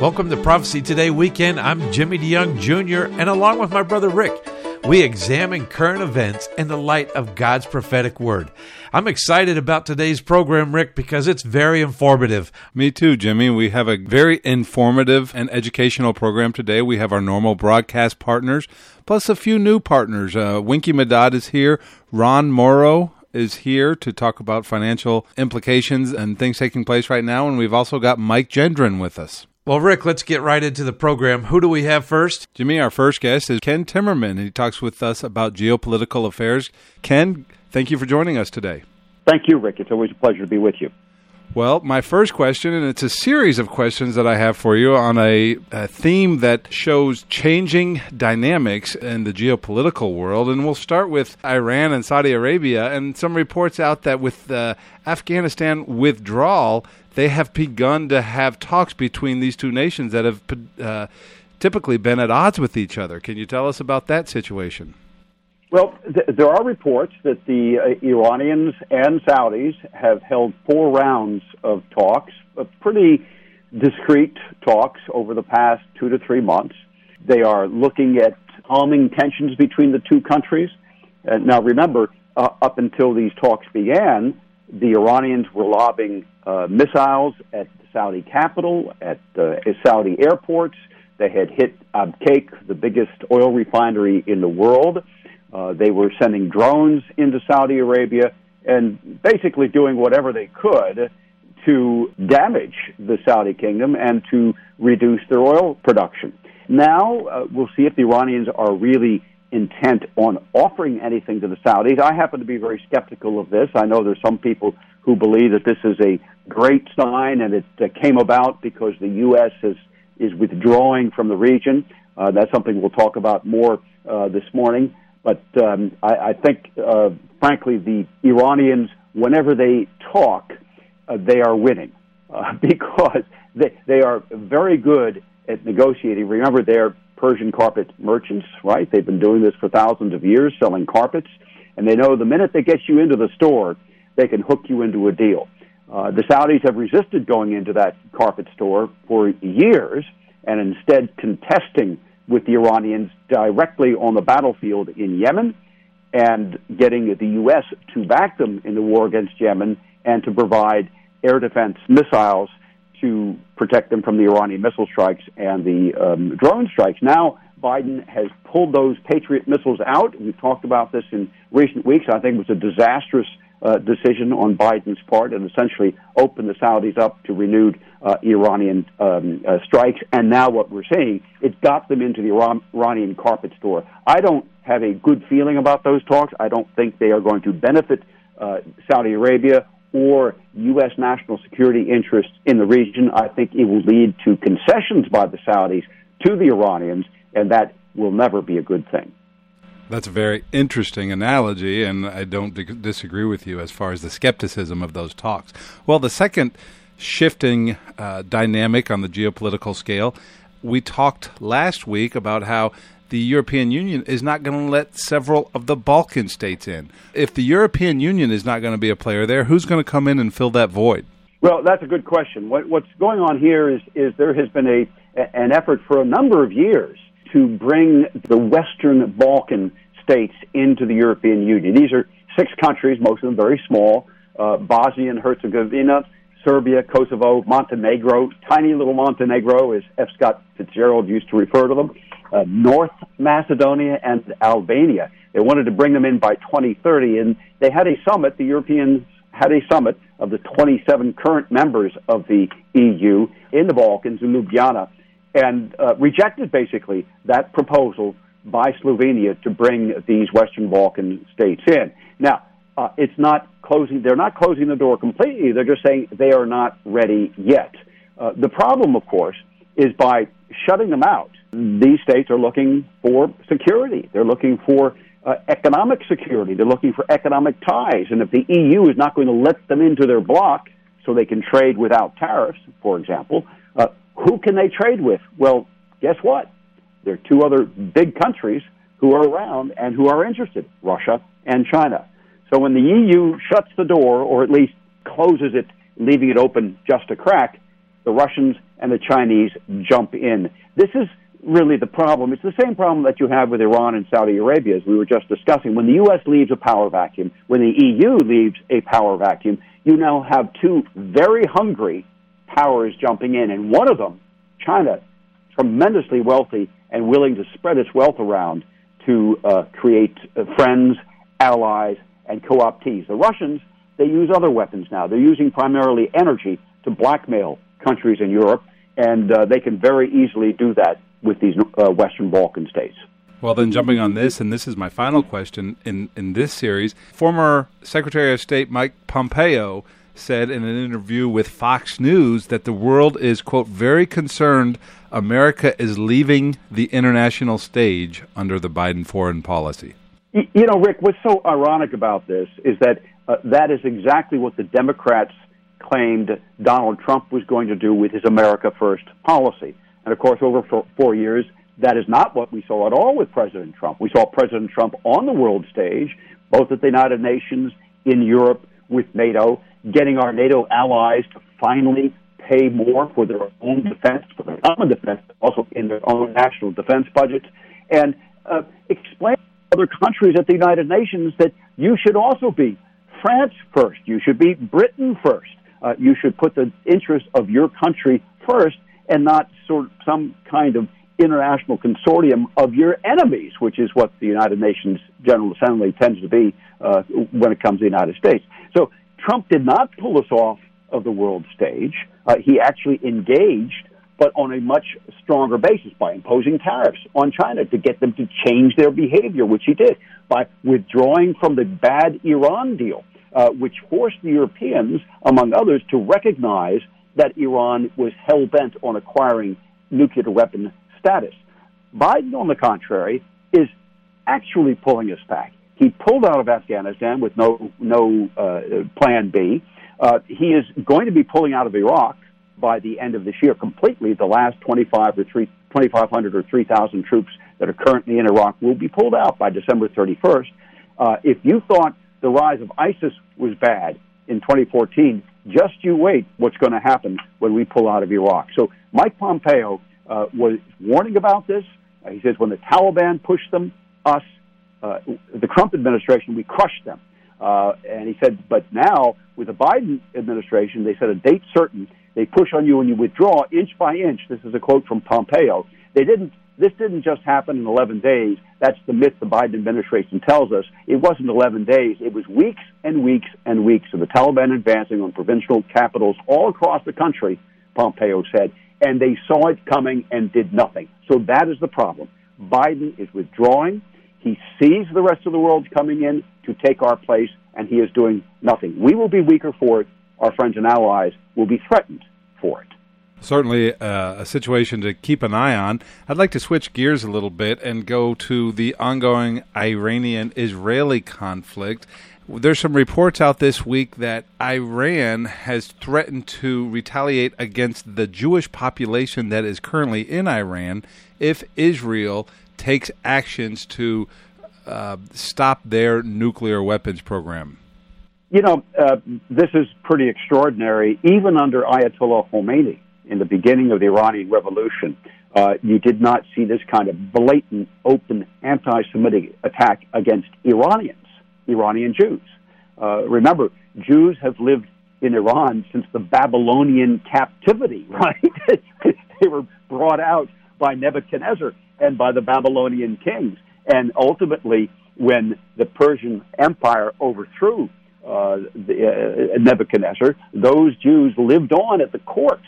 Welcome to Prophecy Today weekend. I'm Jimmy DeYoung Jr., and along with my brother Rick, we examine current events in the light of God's prophetic word. I'm excited about today's program, Rick, because it's very informative. Me too, Jimmy. We have a very informative and educational program today. We have our normal broadcast partners, plus a few new partners. Uh, Winky Medad is here. Ron Morrow is here to talk about financial implications and things taking place right now. And we've also got Mike Gendron with us. Well, Rick, let's get right into the program. Who do we have first? Jimmy, our first guest is Ken Timmerman. He talks with us about geopolitical affairs. Ken, thank you for joining us today. Thank you, Rick. It's always a pleasure to be with you. Well, my first question, and it's a series of questions that I have for you on a, a, theme that shows changing dynamics in the geopolitical world. And we'll start with Iran and Saudi Arabia, and some reports out that with the Afghanistan withdrawal, they have begun to have talks between these two nations that have uh, typically been at odds with each other. Can you tell us about that situation? Well, th- there are reports that the uh, Iranians and Saudis have held four rounds of talks, pretty discreet talks over the past two to three months. They are looking at calming tensions between the two countries. Uh, now, remember, uh, up until these talks began, the Iranians were lobbing uh, missiles at the Saudi capital, at uh, Saudi airports. They had hit Abqaiq, the biggest oil refinery in the world. Uh, they were sending drones into Saudi Arabia and basically doing whatever they could to damage the Saudi kingdom and to reduce their oil production. Now, uh, we'll see if the Iranians are really intent on offering anything to the Saudis. I happen to be very skeptical of this. I know there's some people who believe that this is a great sign and it uh, came about because the U.S. is, is withdrawing from the region. Uh, that's something we'll talk about more uh, this morning. But um, I, I think, uh, frankly, the Iranians, whenever they talk, uh, they are winning uh, because they, they are very good at negotiating. Remember, they're Persian carpet merchants, right? They've been doing this for thousands of years, selling carpets, and they know the minute they get you into the store, they can hook you into a deal. Uh, the Saudis have resisted going into that carpet store for years, and instead contesting with the Iranians directly on the battlefield in Yemen and getting the U.S. to back them in the war against Yemen and to provide air defense missiles to protect them from the Iranian missile strikes and the um, drone strikes. Now, Biden has pulled those Patriot missiles out. We've talked about this in recent weeks. I think it was a disastrous uh, decision on Biden's part and essentially opened the Saudis up to renewed uh, Iranian um, uh, strikes. And now what we're seeing, it got them into the Iran- Iranian carpet store. I don't have a good feeling about those talks. I don't think they are going to benefit uh, Saudi Arabia or U.S. national security interests in the region. I think it will lead to concessions by the Saudis to the Iranians, and that will never be a good thing. That's a very interesting analogy, and I don't disagree with you as far as the skepticism of those talks. Well, the second shifting uh, dynamic on the geopolitical scale, we talked last week about how the European Union is not going to let several of the Balkan states in. If the European Union is not going to be a player there, who's going to come in and fill that void? Well, that's a good question. What, what's going on here is, is there has been a, an effort for a number of years to bring the Western Balkan states into the European Union. These are six countries, most of them very small uh, Bosnia and Herzegovina, Serbia, Kosovo, Montenegro, tiny little Montenegro, as F. Scott Fitzgerald used to refer to them, uh, North Macedonia, and Albania. They wanted to bring them in by 2030, and they had a summit, the Europeans had a summit of the 27 current members of the EU in the Balkans, in Ljubljana, and uh, rejected basically that proposal by Slovenia to bring these Western Balkan states in. Now, uh, it's not closing, they're not closing the door completely. They're just saying they are not ready yet. Uh, the problem, of course, is by shutting them out, these states are looking for security. They're looking for uh, economic security. They're looking for economic ties. And if the EU is not going to let them into their bloc so they can trade without tariffs, for example, uh, who can they trade with? Well, guess what? There are two other big countries who are around and who are interested Russia and China. So when the EU shuts the door, or at least closes it, leaving it open just a crack, the Russians and the Chinese jump in. This is really the problem. It's the same problem that you have with Iran and Saudi Arabia, as we were just discussing. When the U.S. leaves a power vacuum, when the EU leaves a power vacuum, you now have two very hungry powers jumping in, and one of them, China, tremendously wealthy and willing to spread its wealth around to uh, create uh, friends, allies, and co-optees. The Russians, they use other weapons now. They're using primarily energy to blackmail countries in Europe, and uh, they can very easily do that with these uh, Western Balkan states. Well, then, jumping on this, and this is my final question in, in this series. Former Secretary of State Mike Pompeo said in an interview with Fox News that the world is, quote, very concerned America is leaving the international stage under the Biden foreign policy. You know, Rick, what's so ironic about this is that uh, that is exactly what the Democrats claimed Donald Trump was going to do with his America First policy. And of course, over four years, that is not what we saw at all with President Trump. We saw President Trump on the world stage, both at the United Nations, in Europe, with NATO, getting our NATO allies to finally pay more for their own defense, for their common defense, also in their own national defense budgets, and uh, explain to other countries at the United Nations that you should also be France first, you should be Britain first, uh, you should put the interests of your country first, and not sort of some kind of international consortium of your enemies, which is what the United Nations General Assembly tends to be uh, when it comes to the United States. So Trump did not pull us off of the world stage. Uh, he actually engaged, but on a much stronger basis by imposing tariffs on China to get them to change their behavior, which he did by withdrawing from the bad Iran deal, uh, which forced the Europeans, among others, to recognize that Iran was hell bent on acquiring nuclear weapon status. Biden, on the contrary, is actually pulling us back. He pulled out of Afghanistan with no no uh, plan B. Uh, he is going to be pulling out of Iraq by the end of this year completely. The last 25 or 3, 2,500 or 3,000 troops that are currently in Iraq will be pulled out by December 31st. Uh, if you thought the rise of ISIS was bad in 2014, just you wait what's going to happen when we pull out of Iraq. So Mike Pompeo uh, was warning about this. Uh, he says when the Taliban pushed them, us, uh, the Trump administration, we crushed them. Uh, and he said, but now with the Biden administration, they set a date certain. They push on you and you withdraw inch by inch. This is a quote from Pompeo. They didn't. This didn't just happen in 11 days. That's the myth the Biden administration tells us. It wasn't 11 days. It was weeks and weeks and weeks of the Taliban advancing on provincial capitals all across the country. Pompeo said, and they saw it coming and did nothing. So that is the problem. Biden is withdrawing. He sees the rest of the world coming in to take our place, and he is doing nothing. We will be weaker for it. Our friends and allies will be threatened for it. Certainly uh, a situation to keep an eye on. I'd like to switch gears a little bit and go to the ongoing Iranian Israeli conflict. There's some reports out this week that Iran has threatened to retaliate against the Jewish population that is currently in Iran if Israel takes actions to uh, stop their nuclear weapons program. You know, uh, this is pretty extraordinary. Even under Ayatollah Khomeini in the beginning of the Iranian Revolution, uh, you did not see this kind of blatant, open anti Semitic attack against Iranians. Iranian Jews. Uh, remember, Jews have lived in Iran since the Babylonian captivity, right? they were brought out by Nebuchadnezzar and by the Babylonian kings. And ultimately, when the Persian Empire overthrew uh, the, uh, Nebuchadnezzar, those Jews lived on at the court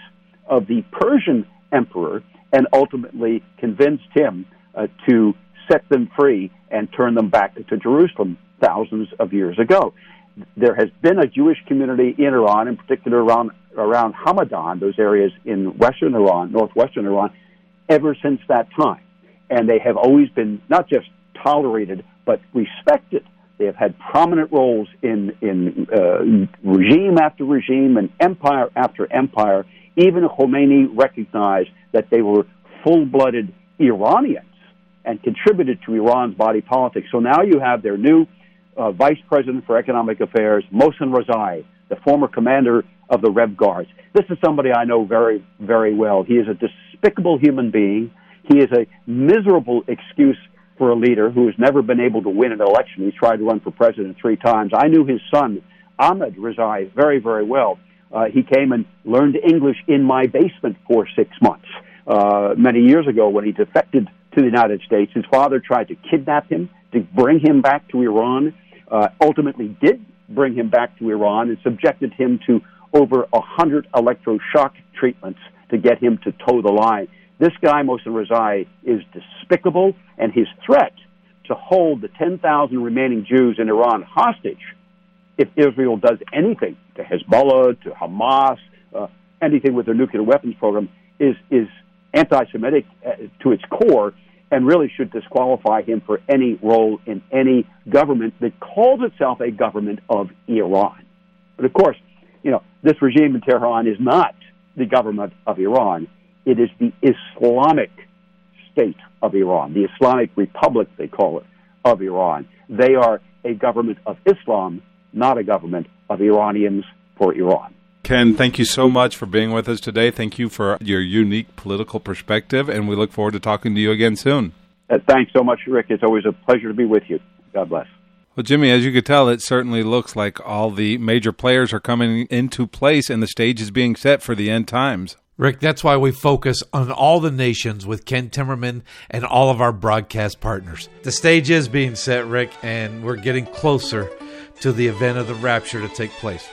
of the Persian emperor and ultimately convinced him uh, to set them free and turn them back to Jerusalem thousands of years ago. There has been a Jewish community in Iran, in particular around around Hamadan, those areas in western Iran, northwestern Iran, ever since that time, and they have always been not just tolerated but respected. They have had prominent roles in in uh, regime after regime and empire after empire. Even Khomeini recognized that they were full-blooded Iranians and contributed to Iran's body politic. So now you have their new uh, Vice President for Economic Affairs, Mohsen Rezai, the former commander of the Rev Guards. This is somebody I know very, very well. He is a despicable human being. He is a miserable excuse for a leader who has never been able to win an election. He's tried to run for president three times. I knew his son, Ahmed Rezai, very, very well. Uh, he came and learned English in my basement for six months. Uh, many years ago, when he defected to the United States, his father tried to kidnap him, to bring him back to Iran, uh, ultimately did bring him back to Iran and subjected him to over a hundred electroshock treatments to get him to toe the line. This guy, Mohsen Rezai, is despicable, and his threat to hold the 10,000 remaining Jews in Iran hostage if Israel does anything to Hezbollah, to Hamas, uh, anything with their nuclear weapons program, is, is anti Semitic uh, to its core and really should disqualify him for any role in any government that calls itself a government of Iran. But of course, you know, this regime in Tehran is not the government of Iran. It is the Islamic State of Iran, the Islamic Republic, they call it, of Iran. They are a government of Islam, not a government of Iranians for Iran. Ken, thank you so much for being with us today. Thank you for your unique political perspective, and we look forward to talking to you again soon. Uh, thanks so much, Rick. It's always a pleasure to be with you. God bless. Well, Jimmy, as you could tell, it certainly looks like all the major players are coming into place and the stage is being set for the end times. Rick, that's why we focus on all the nations with Ken Timmerman and all of our broadcast partners. The stage is being set, Rick, and we're getting closer to the event of the rapture to take place.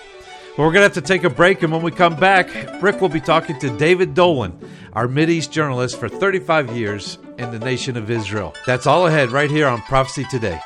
Well, we're going to have to take a break, and when we come back, Rick will be talking to David Dolan, our East journalist for 35 years in the nation of Israel. That's all ahead right here on Prophecy Today.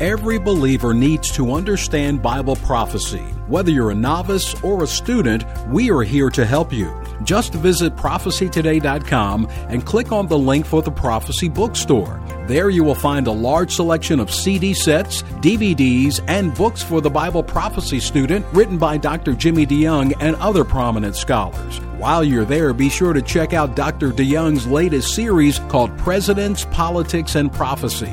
Every believer needs to understand Bible prophecy. Whether you're a novice or a student, we are here to help you. Just visit prophecytoday.com and click on the link for the Prophecy Bookstore. There you will find a large selection of CD sets, DVDs, and books for the Bible prophecy student written by Dr. Jimmy DeYoung and other prominent scholars. While you're there, be sure to check out Dr. DeYoung's latest series called Presidents, Politics, and Prophecy.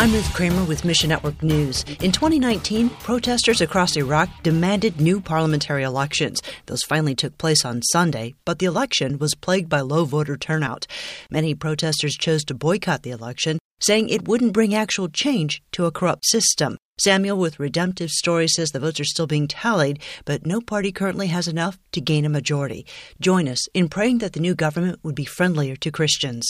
I'm Ruth Kramer with Mission Network News. In 2019, protesters across Iraq demanded new parliamentary elections. Those finally took place on Sunday, but the election was plagued by low voter turnout. Many protesters chose to boycott the election, saying it wouldn't bring actual change to a corrupt system. Samuel with Redemptive Story says the votes are still being tallied, but no party currently has enough to gain a majority. Join us in praying that the new government would be friendlier to Christians.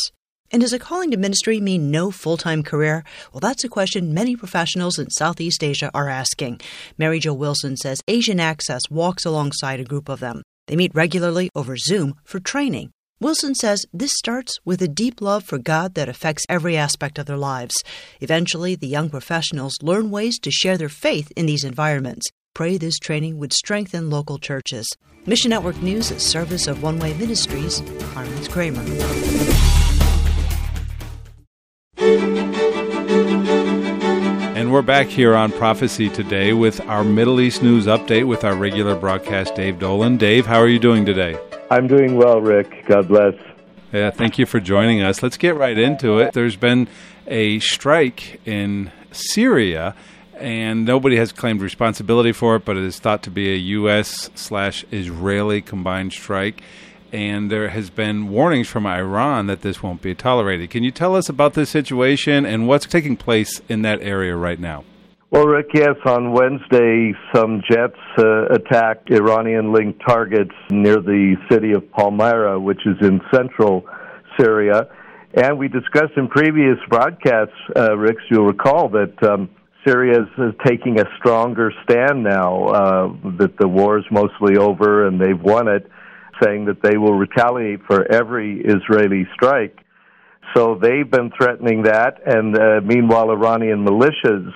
And does a calling to ministry mean no full time career? Well, that's a question many professionals in Southeast Asia are asking. Mary Jo Wilson says Asian Access walks alongside a group of them. They meet regularly over Zoom for training. Wilson says this starts with a deep love for God that affects every aspect of their lives. Eventually, the young professionals learn ways to share their faith in these environments. Pray this training would strengthen local churches. Mission Network News is service of One Way Ministries. I'm Kramer. And we're back here on Prophecy today with our Middle East news update with our regular broadcast, Dave Dolan. Dave, how are you doing today? I'm doing well, Rick. God bless. Yeah, thank you for joining us. Let's get right into it. There's been a strike in Syria, and nobody has claimed responsibility for it, but it is thought to be a U.S. slash Israeli combined strike and there has been warnings from Iran that this won't be tolerated. Can you tell us about this situation and what's taking place in that area right now? Well, Rick, yes, on Wednesday, some jets uh, attacked Iranian linked targets near the city of Palmyra, which is in central Syria. And we discussed in previous broadcasts, uh, Rick, you'll recall that um, Syria is, taking a stronger stand now, uh, that the war is mostly over and they've won it saying that they will retaliate for every Israeli strike. So they've been threatening that, and uh, meanwhile, Iranian militias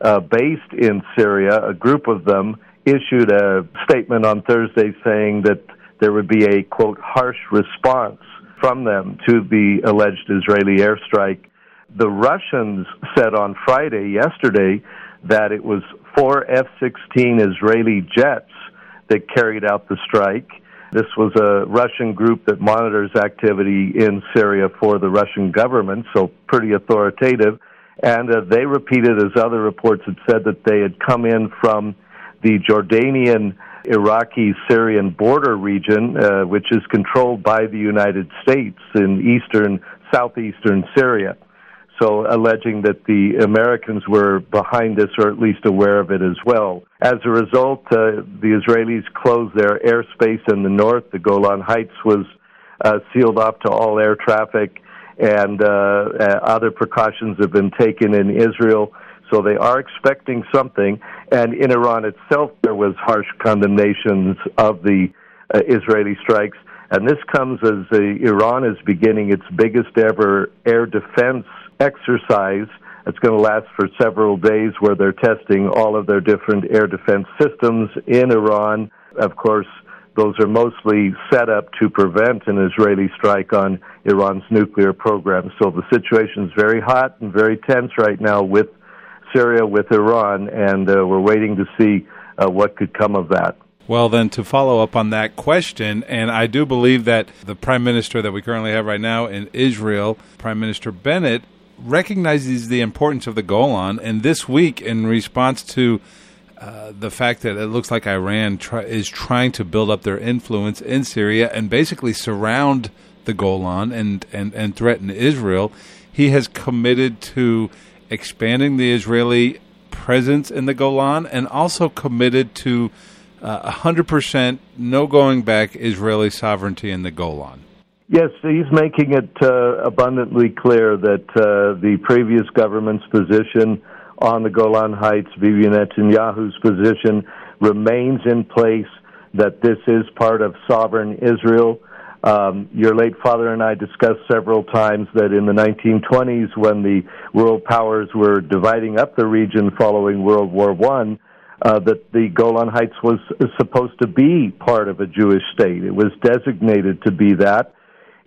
uh, based in Syria, a group of them, issued a statement on Thursday saying that there would be a quote harsh response from them to the alleged Israeli airstrike. The Russians said on Friday, yesterday, that it was four F 16 Israeli jets that carried out the strike. This was a Russian group that monitors activity in Syria for the Russian government, so pretty authoritative. And uh, they repeated, as other reports had said, that they had come in from the Jordanian Iraqi Syrian border region, uh, which is controlled by the United States in eastern, southeastern Syria. So, alleging that the Americans were behind this or at least aware of it as well. As a result, uh, the Israelis closed their airspace in the north. The Golan Heights was uh, sealed off to all air traffic, and uh, uh other precautions have been taken in Israel so they are expecting something. And in Iran itself, there was harsh condemnations of the uh, Israeli strikes. And this comes as uh, Iran is beginning its biggest ever air defense exercise. It's going to last for several days where they're testing all of their different air defense systems in Iran. Of course, those are mostly set up to prevent an Israeli strike on Iran's nuclear program. So the situation is very hot and very tense right now with Syria with Iran, and uh, we're waiting to see uh, what could come of that. Well, then, to follow up on that question, and I do believe that the prime minister that we currently have right now in Israel, Prime Minister Bennett, recognizes the importance of the Golan. And this week, in response to uh, the fact that it looks like Iran try- is trying to build up their influence in Syria and basically surround the Golan and, and, and threaten Israel, he has committed to expanding the Israeli presence in the Golan and also committed to uh, 100% no going back Israeli sovereignty in the Golan. Yes, he's making it uh, abundantly clear that uh, the previous government's position on the Golan Heights, Bibi Netanyahu's position, remains in place, that this is part of sovereign Israel. Um, your late father and I discussed several times that in the 1920s, when the world powers were dividing up the region following World War One, uh, that the Golan Heights was supposed to be part of a Jewish state. It was designated to be that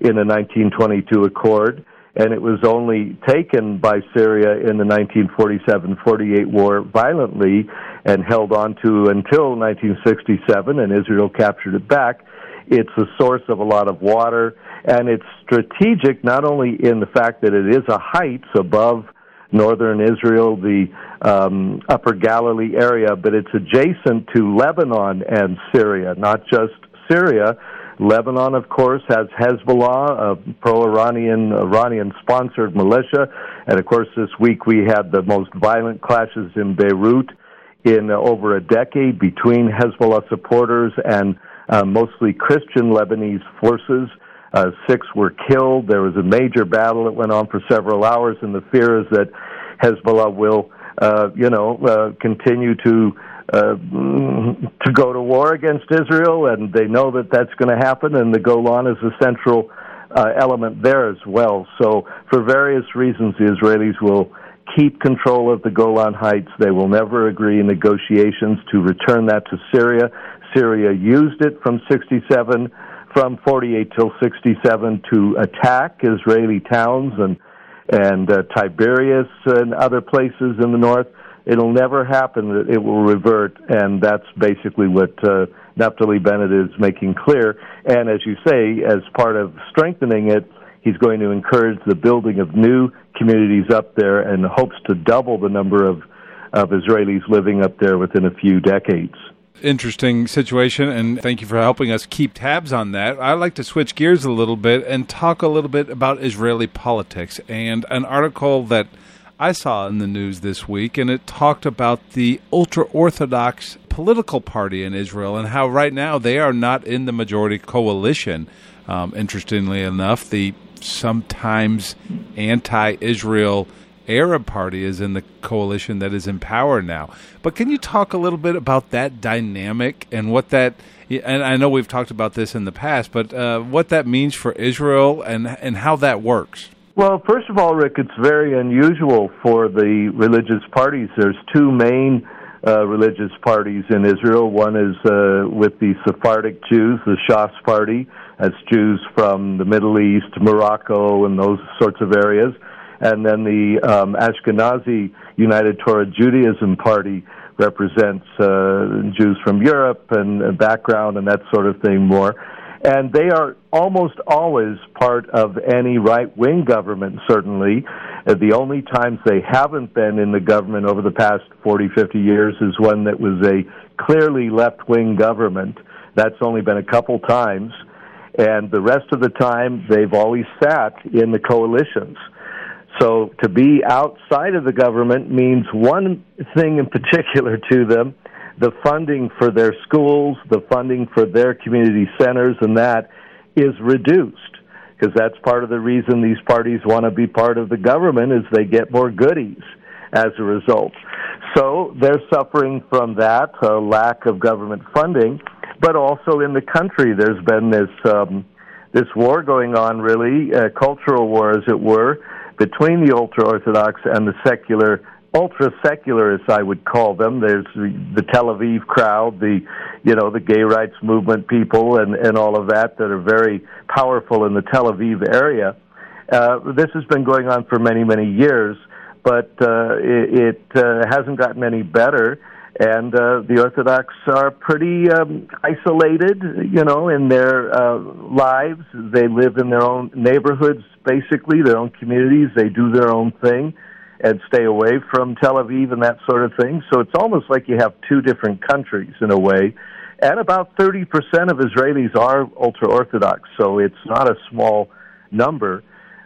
in the 1922 Accord, and it was only taken by Syria in the 1947-48 war violently and held on to until 1967, and Israel captured it back it's a source of a lot of water, and it's strategic not only in the fact that it is a heights above northern Israel, the um, Upper Galilee area, but it's adjacent to Lebanon and Syria, not just Syria. Lebanon, of course, has Hezbollah, a pro-Iranian, Iranian-sponsored militia, and of course, this week we had the most violent clashes in Beirut in uh, over a decade between Hezbollah supporters and uh, mostly Christian Lebanese forces. Uh, six were killed. There was a major battle that went on for several hours, and the fear is that Hezbollah will, uh, you know, uh, continue to uh, to go to war against Israel, and they know that that's going to happen. And the Golan is a central uh, element there as well. So, for various reasons, the Israelis will keep control of the Golan Heights. They will never agree in negotiations to return that to Syria. Syria used it from 67, from 48 till 67 to attack Israeli towns and and uh, Tiberias and other places in the north. It'll never happen that it will revert, and that's basically what uh, Naftali Bennett is making clear. And as you say, as part of strengthening it, he's going to encourage the building of new communities up there and hopes to double the number of, of Israelis living up there within a few decades interesting situation, and thank you for helping us keep tabs on that. I'd like to switch gears a little bit and talk a little bit about Israeli politics and an article that I saw in the news this week, and it talked about the ultra Orthodox political party in Israel and how right now they are not in the majority coalition. Um, interestingly enough, the sometimes anti Israel Arab Party is in the coalition that is in power now. But can you talk a little bit about that dynamic and what that? And I know we've talked about this in the past, but uh, what that means for Israel and and how that works. Well, first of all, Rick, it's very unusual for the religious parties. There's two main uh, religious parties in Israel. One is uh, with the Sephardic Jews, the Shas Party. That's Jews from the Middle East, Morocco, and those sorts of areas. And then the um, Ashkenazi United Torah Judaism Party represents uh, Jews from Europe and, and background and that sort of thing more and they are almost always part of any right wing government, certainly. Uh, the only times they haven't been in the government over the past 40, 50 years is one that was a clearly left wing government. That's only been a couple times. And the rest of the time, they've always sat in the coalitions. So to be outside of the government means one thing in particular to them the funding for their schools, the funding for their community centers, and that is reduced because that's part of the reason these parties want to be part of the government is they get more goodies as a result. So they're suffering from that uh, lack of government funding, but also in the country there's been this um, this war going on, really uh, cultural war, as it were, between the ultra orthodox and the secular ultra secularists, I would call them. There's the Tel Aviv crowd, the you know the gay rights movement people, and and all of that that are very powerful in the Tel Aviv area. Uh, this has been going on for many many years, but uh, it, it uh, hasn't gotten any better. And uh, the Orthodox are pretty um, isolated, you know, in their uh, lives. They live in their own neighborhoods, basically, their own communities. They do their own thing and stay away from Tel Aviv and that sort of thing. So it's almost like you have two different countries in a way. And about 30% of Israelis are ultra Orthodox, so it's not a small number.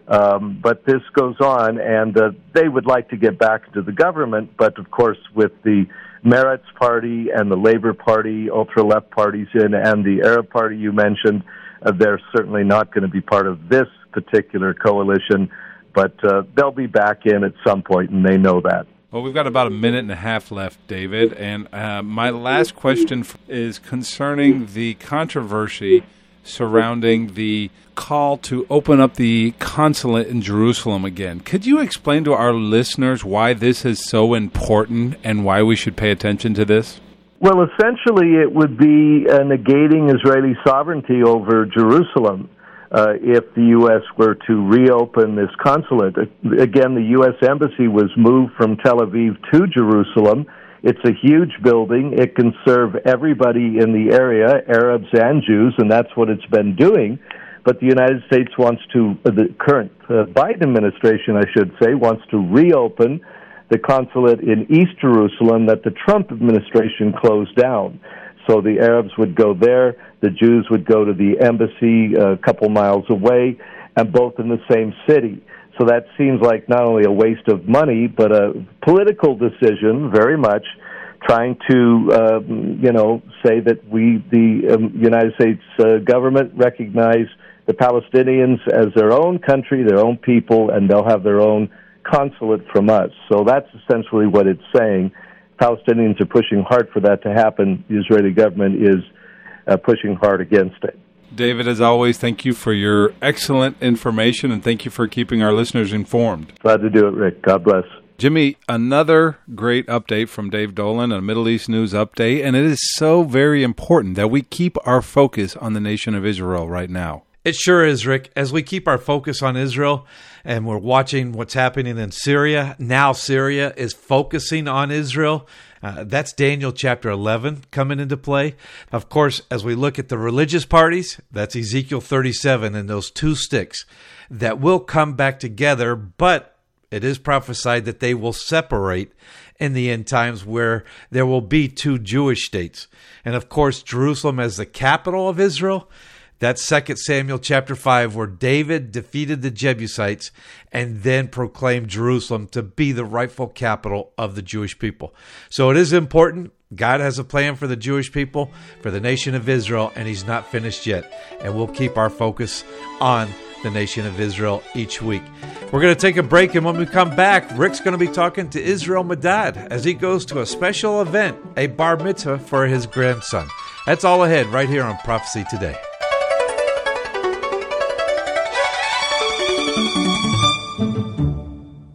Um, but this goes on, and uh, they would like to get back to the government, but of course, with the Meretz Party and the Labor Party, ultra left parties in, and the Arab Party you mentioned, uh, they're certainly not going to be part of this particular coalition but uh, they'll be back in at some point, and they know that. Well, we've got about a minute and a half left, David. And uh, my last question is concerning the controversy surrounding the call to open up the consulate in Jerusalem again. Could you explain to our listeners why this is so important and why we should pay attention to this? Well, essentially, it would be uh, negating Israeli sovereignty over Jerusalem uh, if the U.S. were to reopen this consulate. Again, the U.S. Embassy was moved from Tel Aviv to Jerusalem. It's a huge building. It can serve everybody in the area, Arabs and Jews, and that's what it's been doing. But the United States wants to, uh, the current uh, Biden administration, I should say, wants to reopen the consulate in East Jerusalem that the Trump administration closed down. So the Arabs would go there, the Jews would go to the embassy a couple miles away, and both in the same city. So that seems like not only a waste of money, but a political decision, very much, trying to, uh, you know, say that we, the um, United States uh, government, recognize the Palestinians as their own country, their own people, and they'll have their own consulate from us. So that's essentially what it's saying. Palestinians are pushing hard for that to happen. The Israeli government is uh, pushing hard against it. David, as always, thank you for your excellent information and thank you for keeping our listeners informed. Glad to do it, Rick. God bless. Jimmy, another great update from Dave Dolan, a Middle East news update, and it is so very important that we keep our focus on the nation of Israel right now. It sure is, Rick. As we keep our focus on Israel and we're watching what's happening in Syria, now Syria is focusing on Israel. Uh, that's Daniel chapter 11 coming into play. Of course, as we look at the religious parties, that's Ezekiel 37 and those two sticks that will come back together, but it is prophesied that they will separate in the end times where there will be two Jewish states. And of course, Jerusalem as the capital of Israel that's 2 Samuel chapter 5, where David defeated the Jebusites and then proclaimed Jerusalem to be the rightful capital of the Jewish people. So it is important. God has a plan for the Jewish people, for the nation of Israel, and He's not finished yet. And we'll keep our focus on the nation of Israel each week. We're going to take a break, and when we come back, Rick's going to be talking to Israel Medad as he goes to a special event, a bar mitzvah for his grandson. That's all ahead right here on Prophecy Today. Thank you.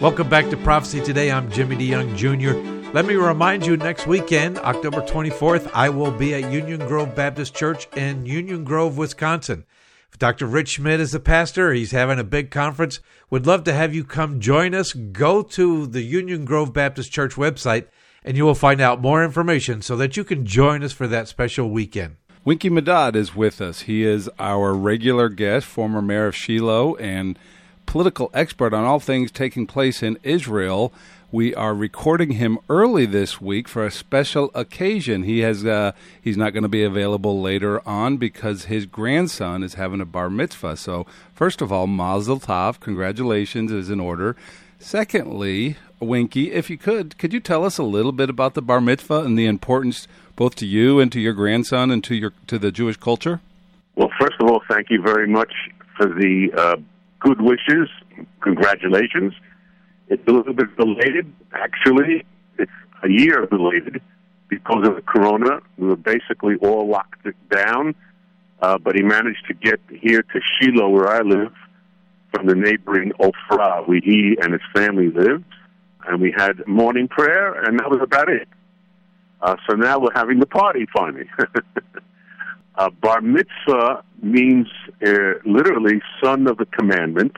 Welcome back to Prophecy Today. I'm Jimmy DeYoung Jr. Let me remind you next weekend, October 24th, I will be at Union Grove Baptist Church in Union Grove, Wisconsin. Dr. Rich Schmidt is the pastor. He's having a big conference. Would love to have you come join us. Go to the Union Grove Baptist Church website and you will find out more information so that you can join us for that special weekend. Winky Medad is with us. He is our regular guest, former mayor of Shiloh, and political expert on all things taking place in Israel. We are recording him early this week for a special occasion. He has uh, he's not going to be available later on because his grandson is having a bar mitzvah. So, first of all, Mazel Tov, congratulations is in order. Secondly, Winky, if you could, could you tell us a little bit about the bar mitzvah and the importance both to you and to your grandson and to your to the Jewish culture? Well, first of all, thank you very much for the uh, good wishes. Congratulations. It's a little bit belated, actually. It's a year belated because of the corona. We were basically all locked down, uh, but he managed to get here to Shiloh, where I live, from the neighboring Ofra, where he and his family live. And we had morning prayer, and that was about it. Uh, so now we're having the party finally. uh, bar mitzvah means uh, literally son of the commandment.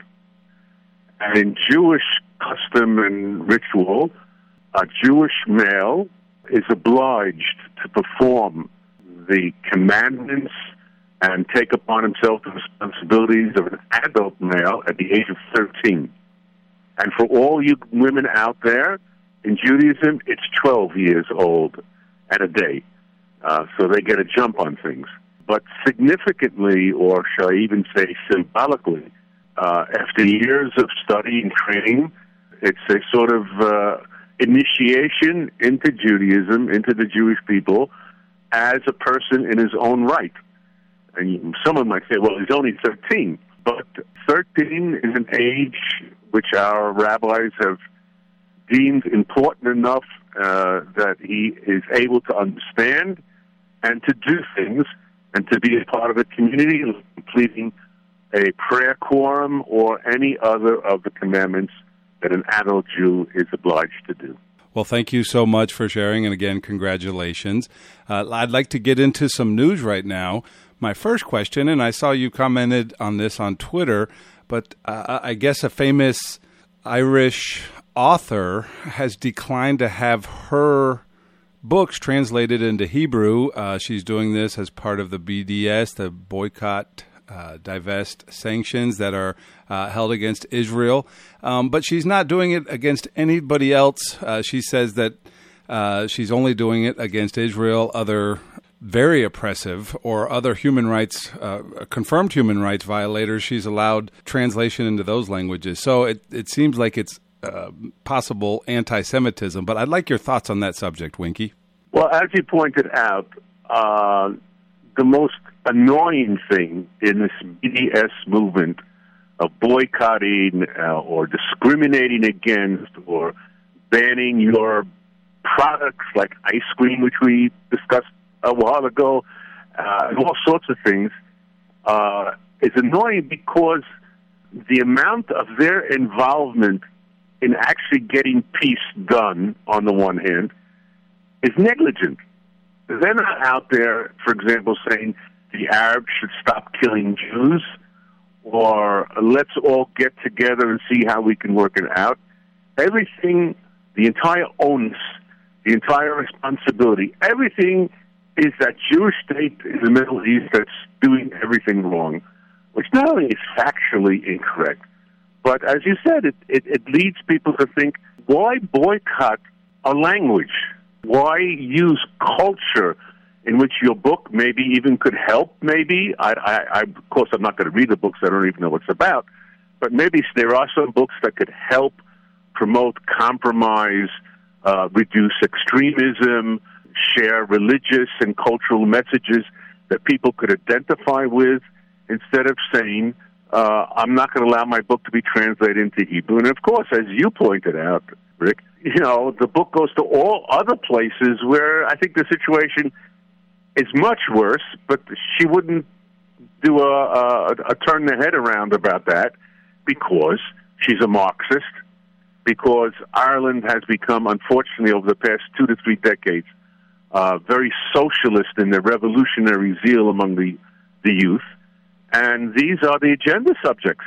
And in Jewish custom and ritual, a Jewish male is obliged to perform the commandments and take upon himself the responsibilities of an adult male at the age of 13. And for all you women out there, in Judaism, it's 12 years old and a day. Uh, so they get a jump on things. But significantly, or shall I even say symbolically, uh, after years of study and training, it's a sort of uh, initiation into Judaism, into the Jewish people, as a person in his own right. And someone might say, well, he's only 13. But 13 is an age which our rabbis have deemed important enough uh, that he is able to understand and to do things and to be a part of a community, completing a prayer quorum or any other of the commandments that an adult Jew is obliged to do. Well, thank you so much for sharing, and again, congratulations. Uh, I'd like to get into some news right now. My first question, and I saw you commented on this on Twitter, but uh, I guess a famous Irish author has declined to have her books translated into Hebrew. Uh, she's doing this as part of the BDS, the boycott, uh, divest sanctions that are uh, held against Israel. Um, but she's not doing it against anybody else. Uh, she says that uh, she's only doing it against Israel, other very oppressive or other human rights, uh, confirmed human rights violators. She's allowed translation into those languages. So it, it seems like it's uh, possible anti Semitism. But I'd like your thoughts on that subject, Winky. Well, as you pointed out, uh, the most annoying thing in this BDS movement of boycotting uh, or discriminating against or banning your products like ice cream, which we discussed a while ago, uh, and all sorts of things, uh, is annoying because the amount of their involvement in actually getting peace done, on the one hand, is negligent. They're not out there, for example, saying the Arabs should stop killing Jews or let's all get together and see how we can work it out. Everything, the entire onus, the entire responsibility, everything is that Jewish state in the Middle East that's doing everything wrong, which not only is factually incorrect, but as you said, it, it, it leads people to think, why boycott a language? Why use culture in which your book maybe even could help? Maybe I, I, I of course, I'm not going to read the books. I don't even know what it's about. But maybe there are some books that could help promote compromise, uh, reduce extremism, share religious and cultural messages that people could identify with, instead of saying, uh, "I'm not going to allow my book to be translated into Hebrew." And of course, as you pointed out, Rick, you know, the book goes to all other places where I think the situation is much worse, but she wouldn't do a, a, a turn the head around about that because she's a Marxist, because Ireland has become, unfortunately, over the past two to three decades, uh, very socialist in their revolutionary zeal among the, the youth. And these are the agenda subjects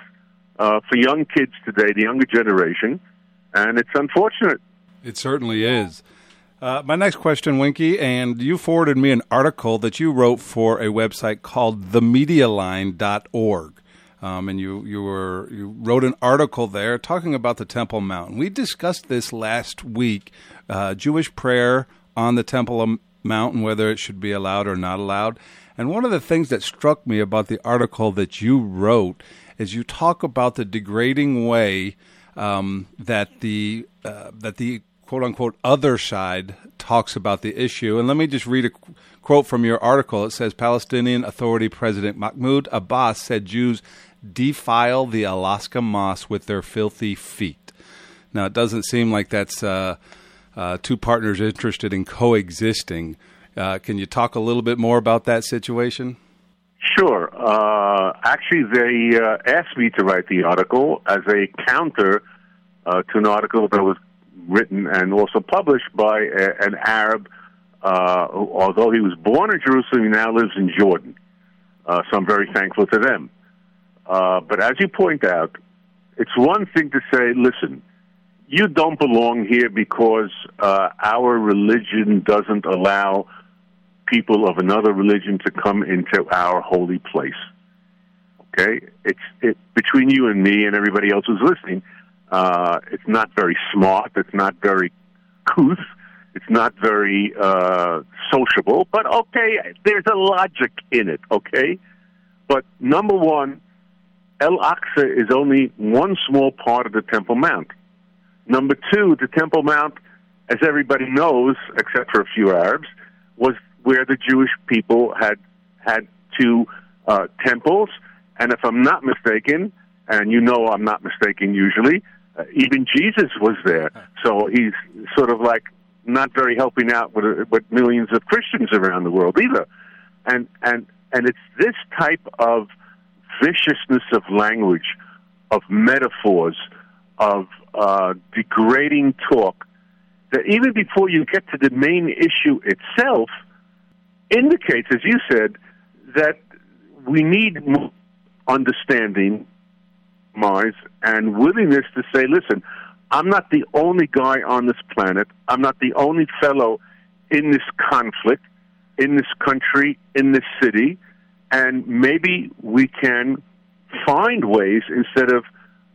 uh, for young kids today, the younger generation, and it's unfortunate. It certainly is. Uh, my next question, Winky, and you forwarded me an article that you wrote for a website called themedialine.org. Um, and you, you were you wrote an article there talking about the Temple Mount. We discussed this last week, uh, Jewish prayer on the Temple Mount and whether it should be allowed or not allowed. And one of the things that struck me about the article that you wrote is you talk about the degrading way um, that the uh, that the quote unquote other side talks about the issue. And let me just read a quote from your article. It says Palestinian Authority President Mahmoud Abbas said Jews defile the Al-Aqsa Mosque with their filthy feet. Now, it doesn't seem like that's uh, uh, two partners interested in coexisting. Uh, can you talk a little bit more about that situation? Sure. Uh, actually, they uh, asked me to write the article as a counter uh, to an article that was written and also published by a, an Arab, uh, although he was born in Jerusalem, he now lives in Jordan. Uh, so I'm very thankful to them. But as you point out, it's one thing to say, listen, you don't belong here because uh, our religion doesn't allow people of another religion to come into our holy place. Okay, it's it, between you and me and everybody else who's listening. Uh, it's not very smart. It's not very couth. It's not very uh, sociable. But okay, there's a logic in it. Okay, but number one, El Aqsa is only one small part of the Temple Mount. Number two, the Temple Mount, as everybody knows, except for a few Arabs, was where the Jewish people had had two uh, temples. And if I'm not mistaken, and you know I'm not mistaken usually, uh, even Jesus was there. So he's sort of like not very helping out with, with millions of Christians around the world either. And and and it's this type of viciousness of language, of metaphors, of uh, degrading talk that even before you get to the main issue itself indicates, as you said, that we need understanding minds, and willingness to say, listen, I'm not the only guy on this planet. I'm not the only fellow in this conflict, in this country, in this city. And maybe we can find ways instead of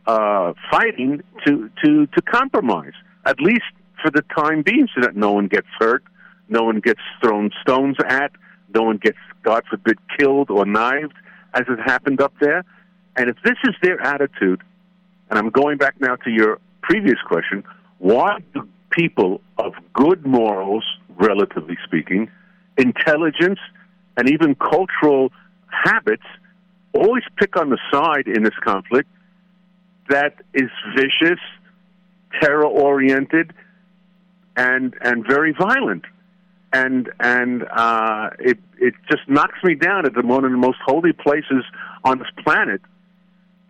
uh, fighting to, to, to compromise, at least for the time being, so that no one gets hurt, no one gets thrown stones at, no one gets, God forbid, killed or knifed, as it happened up there. And if this is their attitude, and I'm going back now to your previous question, why do people of good morals, relatively speaking, intelligence, and even cultural habits always pick on the side in this conflict that is vicious, terror oriented, and and very violent? And and uh, it it just knocks me down at the one of the most holy places on this planet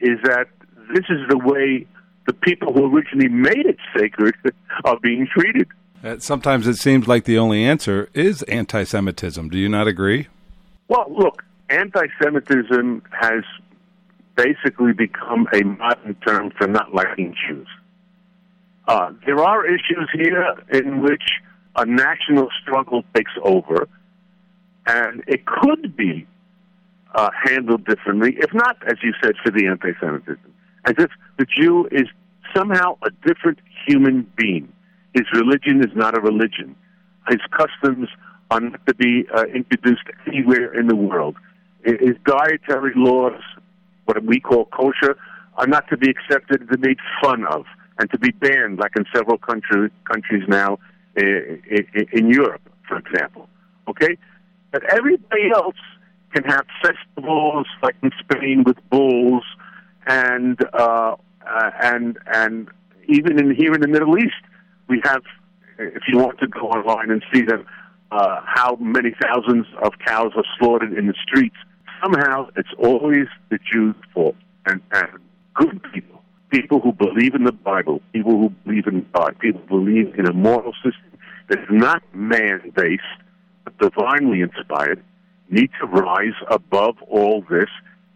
is that this is the way the people who originally made it sacred are being treated. Uh, sometimes it seems like the only answer is anti Semitism. Do you not agree? Well, look, anti Semitism has basically become a modern term for not liking Jews. Uh, there are issues here in which a national struggle takes over, and it could be uh, handled differently, if not, as you said, for the anti Semitism. As if the Jew is somehow a different human being. His religion is not a religion. His customs are not to be uh, introduced anywhere in the world. His dietary laws, what we call kosher, are not to be accepted, to be made fun of, and to be banned, like in several country, countries now in, Europe, for example. Okay? But everybody else can have festivals, like in Spain with bulls, and uh, uh, and and even in here in the Middle East, we have. If you want to go online and see them, uh, how many thousands of cows are slaughtered in the streets, somehow it's always the Jews' fault. And, and good people, people who believe in the Bible, people who believe in God, people who believe in a moral system that is not man-based but divinely inspired, need to rise above all this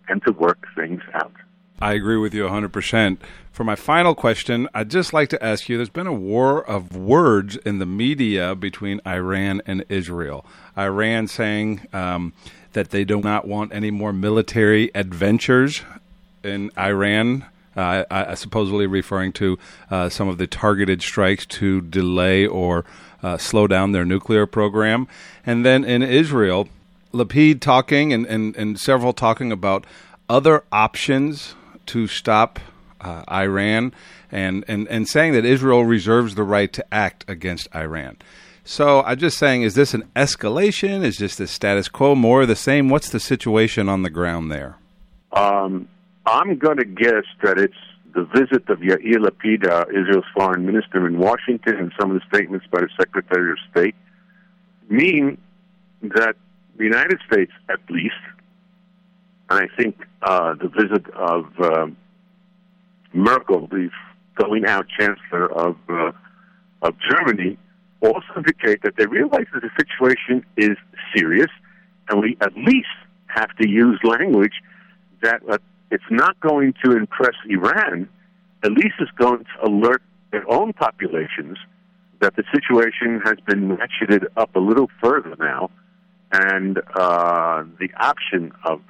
and to work things out. I agree with you 100%. For my final question, I'd just like to ask you there's been a war of words in the media between Iran and Israel. Iran saying um, that they do not want any more military adventures in Iran. Uh, supposedly referring to uh, some of the targeted strikes to delay or uh, slow down their nuclear program. And then in Israel, Lapid talking and, and, and several talking about other options to stop uh, Iran and, and, and saying that Israel reserves the right to act against Iran. So I'm just saying, is this an escalation? Is this the status quo more the same? What's the situation on the ground there? Um, I'm going to guess that it's the visit of Yair Lapid, Israel's foreign minister in Washington, and some of the statements by the Secretary of State mean that the United States, at least, and I think uh, the visit of uh, Merkel, the going out chancellor of uh, of Germany, also indicate that they realize that the situation is serious, and we at least have to use language that uh, it's not going to impress Iran. At least it's going to alert their own populations that the situation has been ratcheted up a little further now, and uh, the option of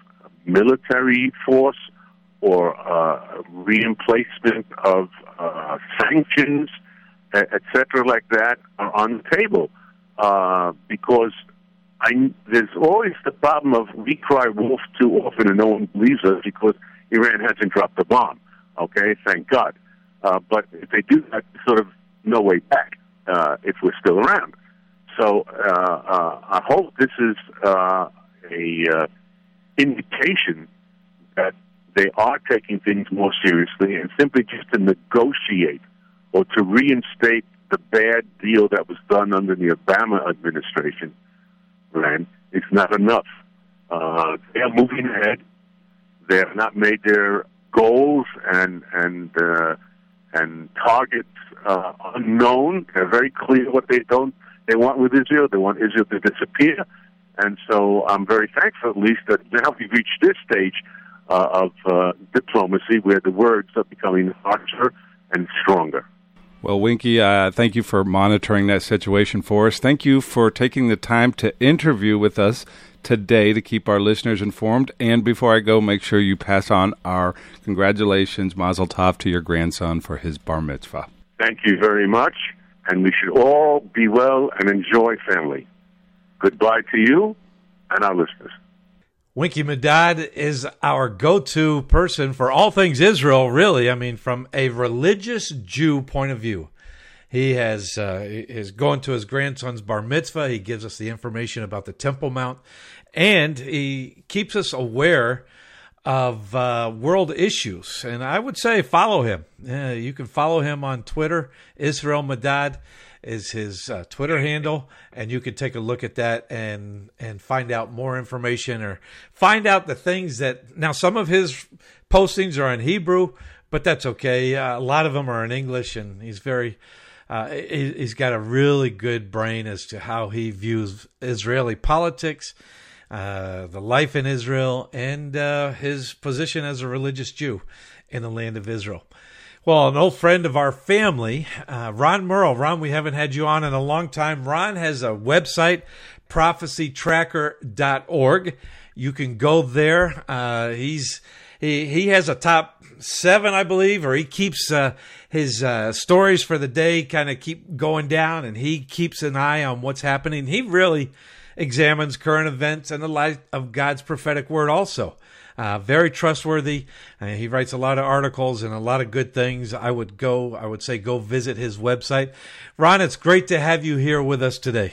military force or uh, reemplacement of uh, sanctions, etc., like that, are on the table. Uh, because I, there's always the problem of we cry wolf too often and no one believes us because Iran hasn't dropped the bomb. Okay, thank God. Uh, but if they do that, sort of no way back uh, if we're still around. So uh, uh, I hope this is uh, a uh, indication that they are taking things more seriously and simply just to negotiate or to reinstate the bad deal that was done under the Obama administration, right, is not enough. Uh, they are moving ahead. They have not made their goals and and uh, and targets uh, unknown. They're very clear what they don't they want with Israel. They want Israel to disappear. And so I'm very thankful, at least, that now we've reached this stage uh, of uh, diplomacy where the words are becoming harsher and stronger. Well, Winky, uh, thank you for monitoring that situation for us. Thank you for taking the time to interview with us today to keep our listeners informed. And before I go, make sure you pass on our congratulations, Mazel Tov, to your grandson for his bar mitzvah. Thank you very much. And we should all be well and enjoy family. Goodbye to you and our listeners. Winky Medad is our go to person for all things Israel, really. I mean, from a religious Jew point of view. He has uh, is going to his grandson's bar mitzvah. He gives us the information about the Temple Mount, and he keeps us aware of uh, world issues. And I would say follow him. You can follow him on Twitter, Israel Medad is his uh, Twitter handle, and you can take a look at that and and find out more information or find out the things that now some of his postings are in Hebrew, but that's okay. Uh, a lot of them are in English, and he's very. Uh, he, has got a really good brain as to how he views Israeli politics, uh, the life in Israel, and uh, his position as a religious Jew in the land of Israel. Well, an old friend of our family, uh, Ron Merle. Ron, we haven't had you on in a long time. Ron has a website, prophecytracker.org. You can go there. Uh, he's he he has a top seven, I believe, or he keeps uh, his uh, stories for the day kind of keep going down, and he keeps an eye on what's happening. He really examines current events and the light of God's prophetic word also. Uh, very trustworthy. Uh, he writes a lot of articles and a lot of good things. I would go, I would say, go visit his website. Ron, it's great to have you here with us today.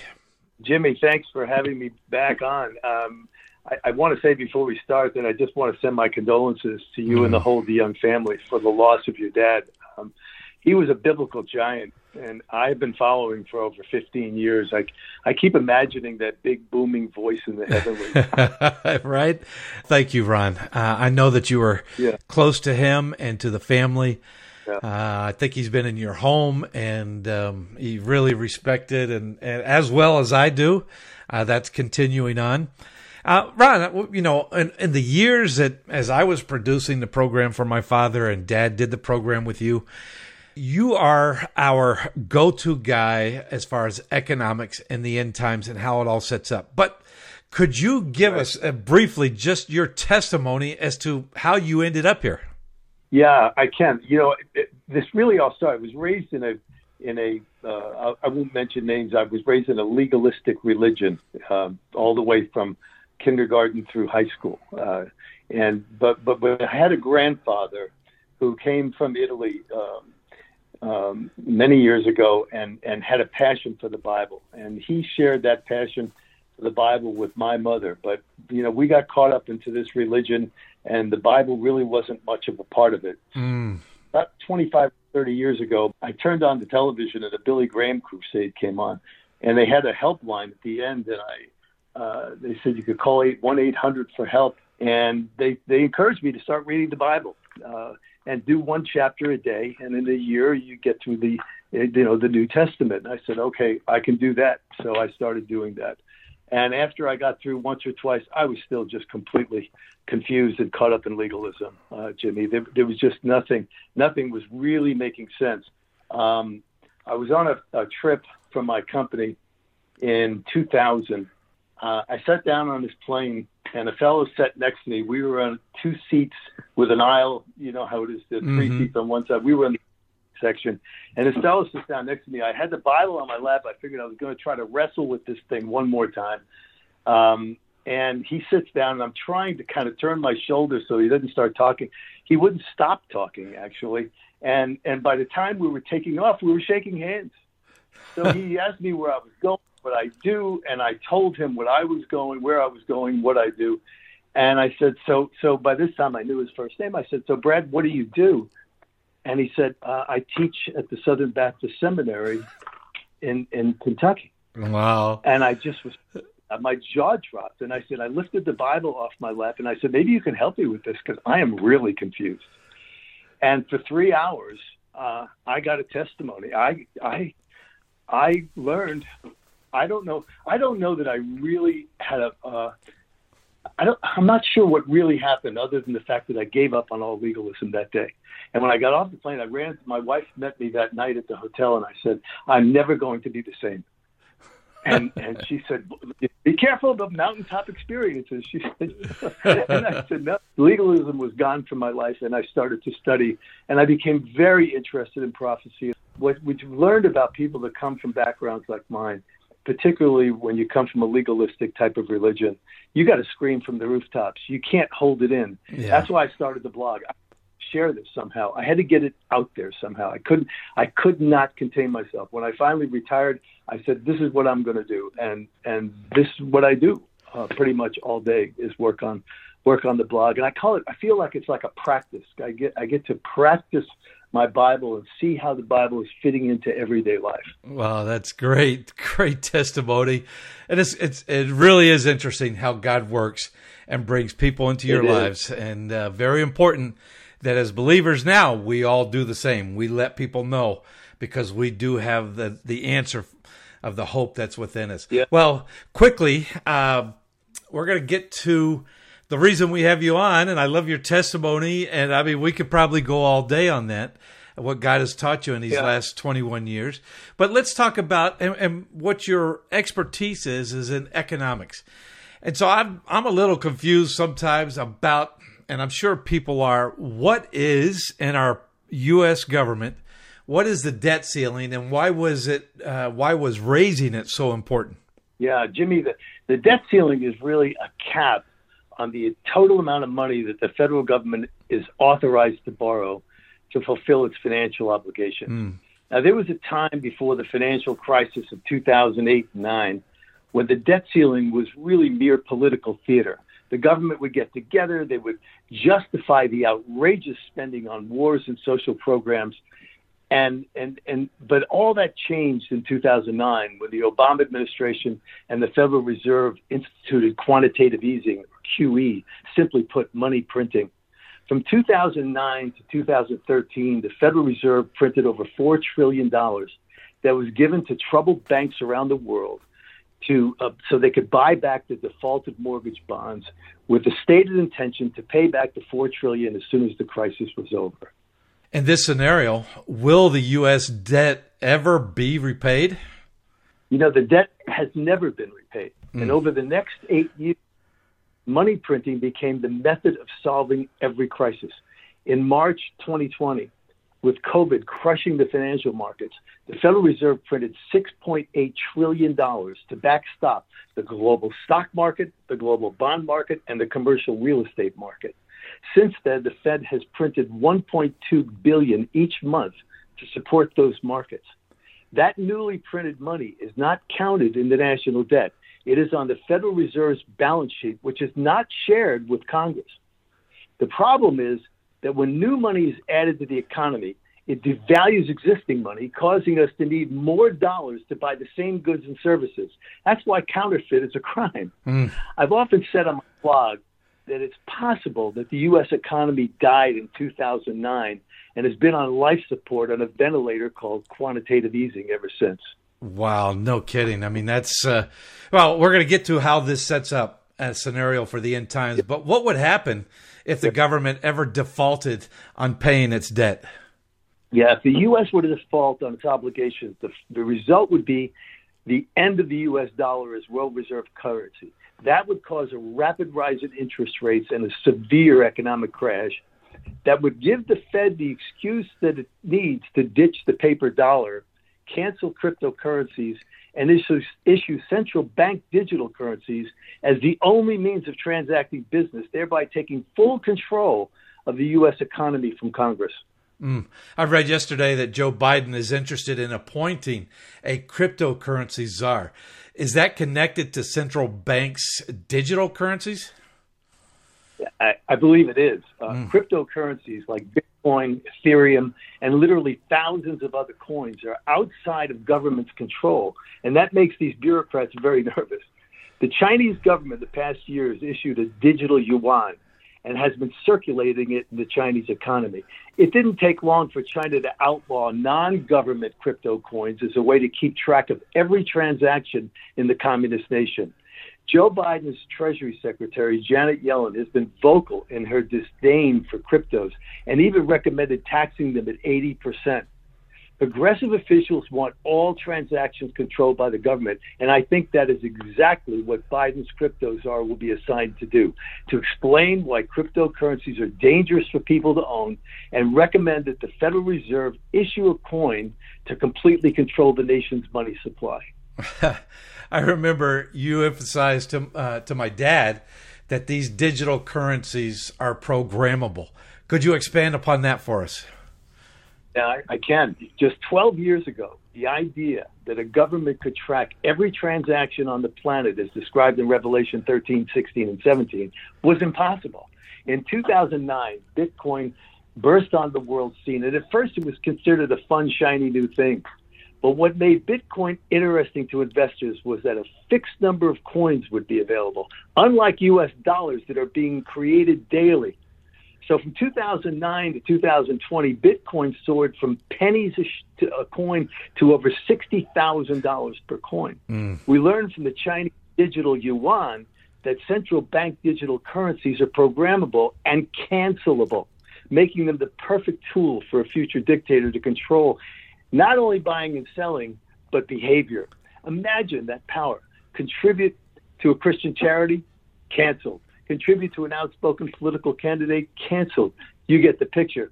Jimmy, thanks for having me back on. Um, I, I, want to say before we start that I just want to send my condolences to you mm. and the whole DeYoung family for the loss of your dad. Um, he was a biblical giant, and I've been following for over 15 years. I, I keep imagining that big booming voice in the heavenly. right? Thank you, Ron. Uh, I know that you were yeah. close to him and to the family. Yeah. Uh, I think he's been in your home, and um, he really respected, and, and as well as I do, uh, that's continuing on. Uh, Ron, uh, you know, in, in, the years that as I was producing the program for my father and dad did the program with you, you are our go to guy as far as economics and the end times and how it all sets up. But could you give right. us uh, briefly just your testimony as to how you ended up here? Yeah, I can. You know, it, this really all started. I was raised in a in a uh, I won't mention names. I was raised in a legalistic religion um, all the way from kindergarten through high school. Uh, and but, but but I had a grandfather who came from Italy um, um, many years ago and and had a passion for the Bible, and he shared that passion for the Bible with my mother. But you know, we got caught up into this religion, and the Bible really wasn't much of a part of it. Mm. About 25, 30 years ago, I turned on the television and a Billy Graham crusade came on, and they had a helpline at the end, and I uh, they said you could call eight one eight hundred for help, and they they encouraged me to start reading the Bible uh, and do one chapter a day, and in a year you get through the you know the New Testament. And I said, okay, I can do that. So I started doing that. And after I got through once or twice, I was still just completely confused and caught up in legalism, uh, Jimmy. There, there was just nothing. Nothing was really making sense. Um, I was on a, a trip from my company in 2000 uh, I sat down on this plane, and a fellow sat next to me. We were on two seats with an aisle. You know how it is, the mm-hmm. three seats on one side. We were in the section, and this fellow sits down next to me. I had the Bible on my lap. I figured I was going to try to wrestle with this thing one more time. Um, and he sits down, and I'm trying to kind of turn my shoulder so he doesn't start talking. He wouldn't stop talking, actually. And and by the time we were taking off, we were shaking hands. So he asked me where I was going what I do, and I told him what I was going, where I was going, what I do. And I said, so, so by this time I knew his first name. I said, so Brad, what do you do? And he said, uh, I teach at the Southern Baptist Seminary in, in Kentucky. Wow. And I just was, uh, my jaw dropped. And I said, I lifted the Bible off my lap and I said, maybe you can help me with this because I am really confused. And for three hours, uh, I got a testimony. I, I, I learned I don't know. I don't know that I really had a. Uh, I don't. I'm not sure what really happened, other than the fact that I gave up on all legalism that day. And when I got off the plane, I ran. My wife met me that night at the hotel, and I said, "I'm never going to be the same." And and she said, "Be careful of mountaintop experiences." She said, and I said, "No." Legalism was gone from my life, and I started to study, and I became very interested in prophecy. What we've learned about people that come from backgrounds like mine particularly when you come from a legalistic type of religion, you got to scream from the rooftops. You can't hold it in. Yeah. That's why I started the blog. I share this somehow. I had to get it out there somehow. I couldn't. I could not contain myself. When I finally retired, I said, "This is what I'm going to do," and and this is what I do uh, pretty much all day is work on work on the blog. And I call it. I feel like it's like a practice. I get I get to practice my Bible and see how the Bible is fitting into everyday life. Wow, that's great, great testimony, and it's it's it really is interesting how God works and brings people into your it lives, is. and uh, very important that as believers now we all do the same. We let people know because we do have the the answer of the hope that's within us. Yeah. Well, quickly. Uh, we're going to get to the reason we have you on, and I love your testimony. And I mean, we could probably go all day on that, what God has taught you in these yeah. last 21 years. But let's talk about and, and, what your expertise is is in economics. And so I'm I'm a little confused sometimes about, and I'm sure people are. What is in our U.S. government? What is the debt ceiling, and why was it? Uh, why was raising it so important? Yeah, Jimmy, the, the debt ceiling is really a cap on the total amount of money that the federal government is authorized to borrow to fulfill its financial obligation. Mm. Now, there was a time before the financial crisis of 2008 and 9 when the debt ceiling was really mere political theater. The government would get together, they would justify the outrageous spending on wars and social programs and and and but all that changed in 2009 when the Obama administration and the Federal Reserve instituted quantitative easing, QE, simply put, money printing. From 2009 to 2013, the Federal Reserve printed over four trillion dollars that was given to troubled banks around the world to uh, so they could buy back the defaulted mortgage bonds with the stated intention to pay back the 4 trillion as soon as the crisis was over. In this scenario, will the U.S. debt ever be repaid? You know, the debt has never been repaid. Mm. And over the next eight years, money printing became the method of solving every crisis. In March 2020, with COVID crushing the financial markets, the Federal Reserve printed $6.8 trillion to backstop the global stock market, the global bond market, and the commercial real estate market. Since then, the Fed has printed 1.2 billion each month to support those markets. That newly printed money is not counted in the national debt. It is on the Federal Reserve's balance sheet, which is not shared with Congress. The problem is that when new money is added to the economy, it devalues existing money, causing us to need more dollars to buy the same goods and services. That's why counterfeit is a crime. Mm. I've often said on my blog that it's possible that the U.S. economy died in 2009 and has been on life support on a ventilator called quantitative easing ever since. Wow, no kidding. I mean, that's, uh, well, we're going to get to how this sets up a scenario for the end times, but what would happen if the government ever defaulted on paying its debt? Yeah, if the U.S. were to default on its obligations, the, the result would be the end of the U.S. dollar as world reserve currency. That would cause a rapid rise in interest rates and a severe economic crash that would give the Fed the excuse that it needs to ditch the paper dollar, cancel cryptocurrencies, and issue, issue central bank digital currencies as the only means of transacting business, thereby taking full control of the U.S. economy from Congress. Mm. I read yesterday that Joe Biden is interested in appointing a cryptocurrency czar. Is that connected to central banks' digital currencies? I, I believe it is. Uh, mm. Cryptocurrencies like Bitcoin, Ethereum, and literally thousands of other coins are outside of government's control, and that makes these bureaucrats very nervous. The Chinese government the past year has issued a digital yuan and has been circulating it in the Chinese economy. It didn't take long for China to outlaw non government crypto coins as a way to keep track of every transaction in the communist nation. Joe Biden's Treasury Secretary, Janet Yellen, has been vocal in her disdain for cryptos and even recommended taxing them at 80%. Progressive officials want all transactions controlled by the government, and I think that is exactly what Biden's crypto czar will be assigned to do to explain why cryptocurrencies are dangerous for people to own and recommend that the Federal Reserve issue a coin to completely control the nation's money supply. I remember you emphasized to, uh, to my dad that these digital currencies are programmable. Could you expand upon that for us? Yeah, I, I can. Just 12 years ago, the idea that a government could track every transaction on the planet as described in Revelation 13, 16, and 17 was impossible. In 2009, Bitcoin burst on the world scene, and at first it was considered a fun, shiny new thing. But what made Bitcoin interesting to investors was that a fixed number of coins would be available, unlike US dollars that are being created daily. So from 2009 to 2020, Bitcoin soared from pennies a, a coin to over $60,000 per coin. Mm. We learned from the Chinese digital yuan that central bank digital currencies are programmable and cancelable, making them the perfect tool for a future dictator to control not only buying and selling, but behavior. Imagine that power. Contribute to a Christian charity, canceled. Contribute to an outspoken political candidate, canceled. You get the picture.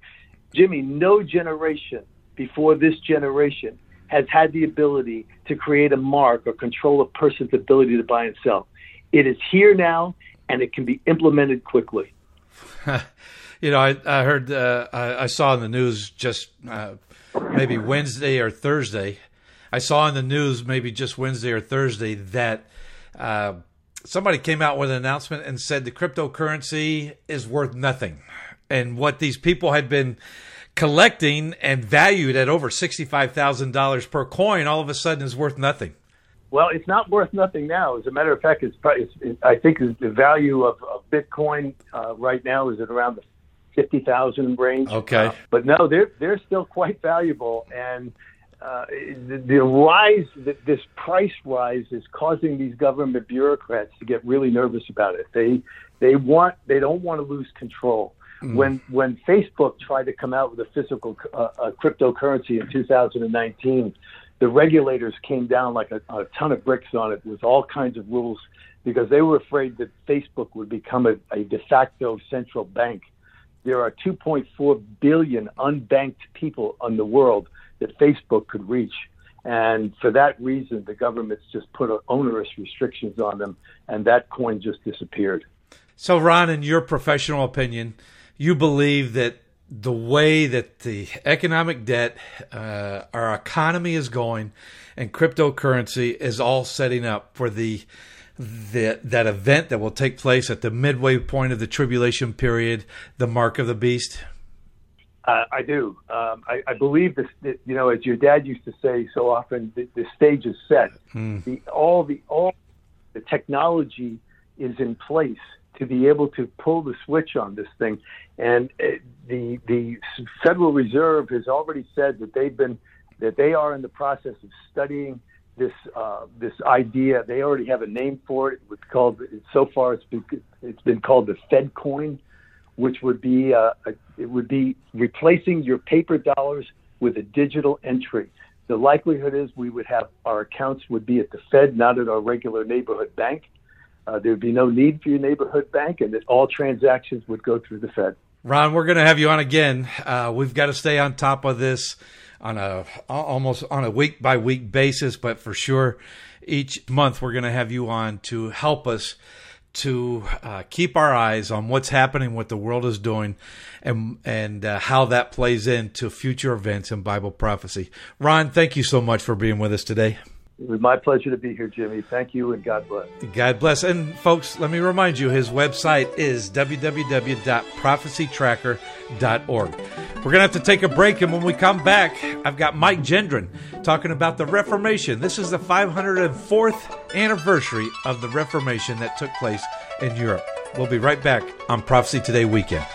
Jimmy, no generation before this generation has had the ability to create a mark or control a person's ability to buy and sell. It is here now, and it can be implemented quickly. you know, I, I heard, uh, I, I, saw in the news just uh, maybe Wednesday or Thursday. I saw in the news maybe just Wednesday or Thursday that uh, somebody came out with an announcement and said the cryptocurrency is worth nothing. And what these people had been collecting and valued at over $65,000 per coin all of a sudden is worth nothing. Well, it's not worth nothing now. As a matter of fact, it's, it's it, I think the value of, of Bitcoin uh, right now is at around the fifty thousand range. Okay, uh, but no, they're they're still quite valuable, and uh, the, the rise, the, this price rise, is causing these government bureaucrats to get really nervous about it. They they want they don't want to lose control. Mm. When when Facebook tried to come out with a physical uh, a cryptocurrency in 2019 the regulators came down like a, a ton of bricks on it with all kinds of rules because they were afraid that Facebook would become a, a de facto central bank. There are 2.4 billion unbanked people in the world that Facebook could reach. And for that reason, the government's just put onerous restrictions on them, and that coin just disappeared. So, Ron, in your professional opinion, you believe that the way that the economic debt, uh, our economy is going, and cryptocurrency is all setting up for the, the that event that will take place at the midway point of the tribulation period, the mark of the beast. Uh, I do. Um, I, I, believe this. That, you know, as your dad used to say so often, the, the stage is set. Hmm. The all the all the technology is in place to be able to pull the switch on this thing. And uh, the the Federal Reserve has already said that they've been that they are in the process of studying this uh, this idea. They already have a name for it. It's called so far it's been it's been called the Fed coin, which would be uh, a, it would be replacing your paper dollars with a digital entry. The likelihood is we would have our accounts would be at the Fed, not at our regular neighborhood bank. Uh, there would be no need for your neighborhood bank, and that all transactions would go through the Fed. Ron, we're going to have you on again. Uh, we've got to stay on top of this on a almost on a week by week basis, but for sure, each month we're going to have you on to help us to uh, keep our eyes on what's happening, what the world is doing, and and uh, how that plays into future events in Bible prophecy. Ron, thank you so much for being with us today. It was my pleasure to be here, Jimmy. Thank you, and God bless. God bless. And folks, let me remind you, his website is www.prophecytracker.org. We're going to have to take a break, and when we come back, I've got Mike Gendron talking about the Reformation. This is the 504th anniversary of the Reformation that took place in Europe. We'll be right back on Prophecy Today Weekend.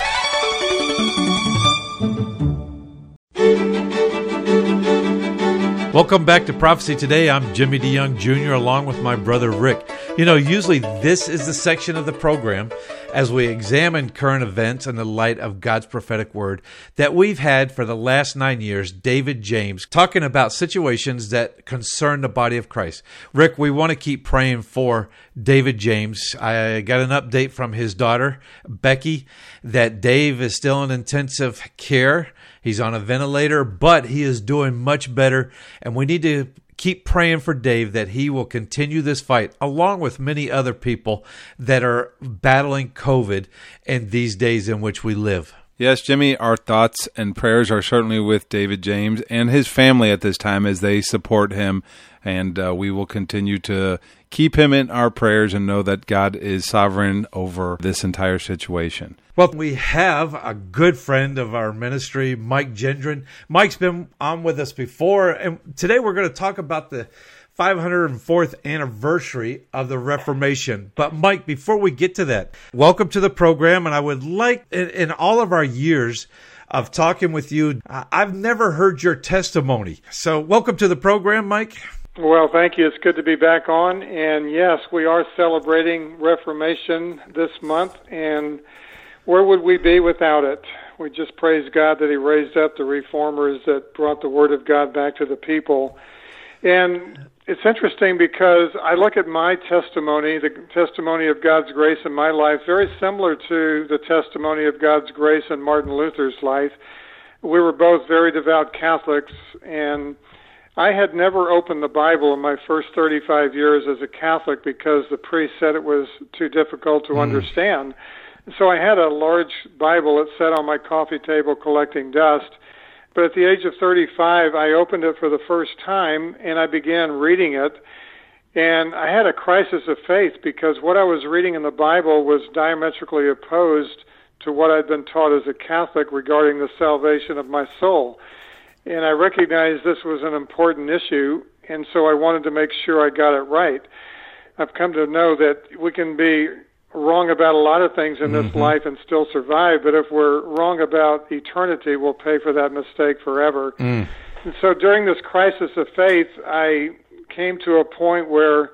Welcome back to Prophecy Today. I'm Jimmy DeYoung Jr. along with my brother Rick. You know, usually this is the section of the program as we examine current events in the light of God's prophetic word that we've had for the last nine years, David James, talking about situations that concern the body of Christ. Rick, we want to keep praying for David James. I got an update from his daughter, Becky, that Dave is still in intensive care He's on a ventilator, but he is doing much better. And we need to keep praying for Dave that he will continue this fight, along with many other people that are battling COVID in these days in which we live. Yes, Jimmy, our thoughts and prayers are certainly with David James and his family at this time as they support him. And uh, we will continue to keep him in our prayers and know that God is sovereign over this entire situation. Well, we have a good friend of our ministry, Mike Gendron. Mike's been on with us before, and today we're going to talk about the 504th anniversary of the Reformation. But, Mike, before we get to that, welcome to the program. And I would like, in, in all of our years, of talking with you. I've never heard your testimony. So, welcome to the program, Mike. Well, thank you. It's good to be back on. And yes, we are celebrating Reformation this month. And where would we be without it? We just praise God that He raised up the reformers that brought the Word of God back to the people. And it's interesting because I look at my testimony, the testimony of God's grace in my life, very similar to the testimony of God's grace in Martin Luther's life. We were both very devout Catholics, and I had never opened the Bible in my first 35 years as a Catholic because the priest said it was too difficult to mm. understand. So I had a large Bible that sat on my coffee table collecting dust. But at the age of 35, I opened it for the first time and I began reading it. And I had a crisis of faith because what I was reading in the Bible was diametrically opposed to what I'd been taught as a Catholic regarding the salvation of my soul. And I recognized this was an important issue, and so I wanted to make sure I got it right. I've come to know that we can be wrong about a lot of things in this mm-hmm. life and still survive, but if we're wrong about eternity, we'll pay for that mistake forever. Mm. And so during this crisis of faith, I came to a point where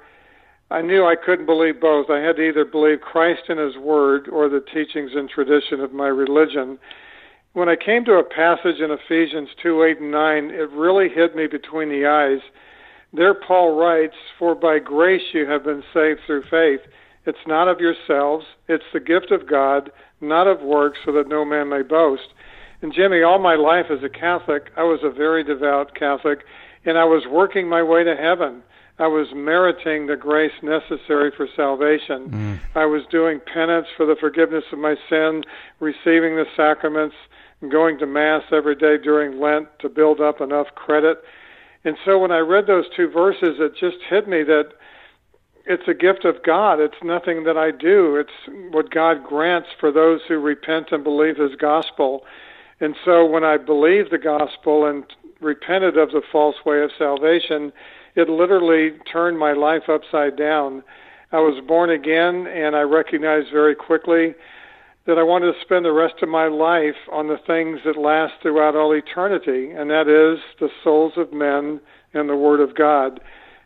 I knew I couldn't believe both. I had to either believe Christ and His Word or the teachings and tradition of my religion. When I came to a passage in Ephesians 2 8 and 9, it really hit me between the eyes. There, Paul writes, For by grace you have been saved through faith it's not of yourselves, it's the gift of God, not of works, so that no man may boast. And Jimmy, all my life as a Catholic, I was a very devout Catholic, and I was working my way to heaven. I was meriting the grace necessary for salvation. Mm. I was doing penance for the forgiveness of my sin, receiving the sacraments, going to Mass every day during Lent to build up enough credit. And so when I read those two verses, it just hit me that it's a gift of God. It's nothing that I do. It's what God grants for those who repent and believe His gospel. And so when I believed the gospel and repented of the false way of salvation, it literally turned my life upside down. I was born again, and I recognized very quickly that I wanted to spend the rest of my life on the things that last throughout all eternity, and that is the souls of men and the Word of God.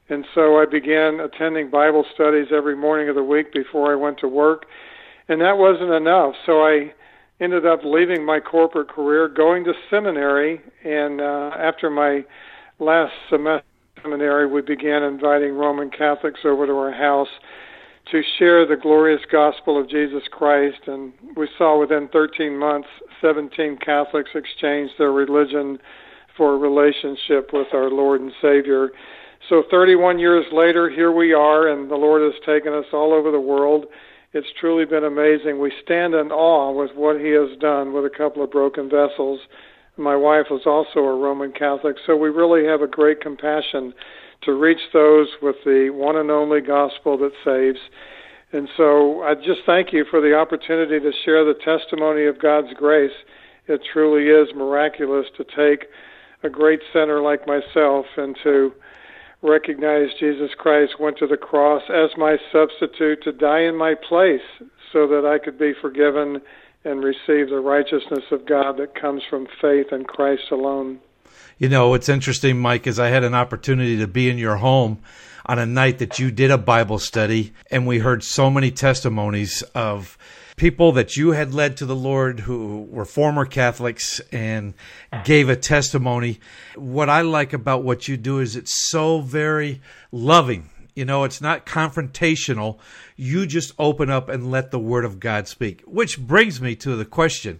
And so I began attending Bible studies every morning of the week before I went to work. And that wasn't enough. So I ended up leaving my corporate career, going to seminary. And uh, after my last semester seminary, we began inviting Roman Catholics over to our house to share the glorious gospel of Jesus Christ. And we saw within 13 months, 17 Catholics exchanged their religion for a relationship with our Lord and Savior. So 31 years later, here we are, and the Lord has taken us all over the world. It's truly been amazing. We stand in awe with what He has done with a couple of broken vessels. My wife was also a Roman Catholic, so we really have a great compassion to reach those with the one and only gospel that saves. And so I just thank you for the opportunity to share the testimony of God's grace. It truly is miraculous to take a great sinner like myself and to recognize Jesus Christ went to the cross as my substitute to die in my place so that I could be forgiven and receive the righteousness of God that comes from faith in Christ alone. You know, what's interesting, Mike, is I had an opportunity to be in your home on a night that you did a Bible study, and we heard so many testimonies of people that you had led to the Lord who were former Catholics and gave a testimony. What I like about what you do is it's so very loving. You know, it's not confrontational. You just open up and let the Word of God speak. Which brings me to the question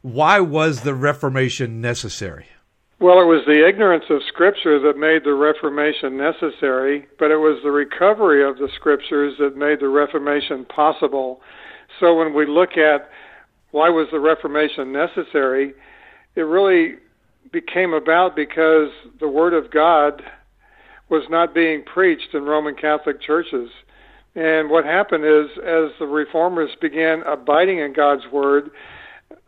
why was the Reformation necessary? Well, it was the ignorance of Scripture that made the Reformation necessary, but it was the recovery of the Scriptures that made the Reformation possible. So when we look at why was the Reformation necessary, it really became about because the Word of God was not being preached in Roman Catholic churches. And what happened is, as the reformers began abiding in God's Word,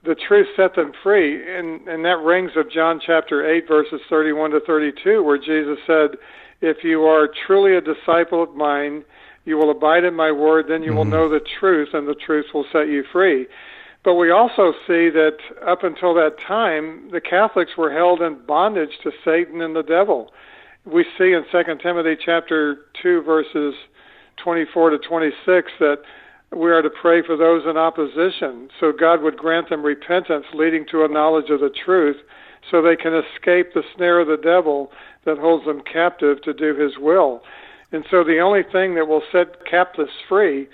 the truth set them free. And, and that rings of John chapter 8, verses 31 to 32, where Jesus said, If you are truly a disciple of mine, you will abide in my word, then you mm-hmm. will know the truth, and the truth will set you free. But we also see that up until that time, the Catholics were held in bondage to Satan and the devil. We see in 2 Timothy chapter 2 verses 24 to 26 that we are to pray for those in opposition so God would grant them repentance leading to a knowledge of the truth so they can escape the snare of the devil that holds them captive to do his will. And so the only thing that will set captives free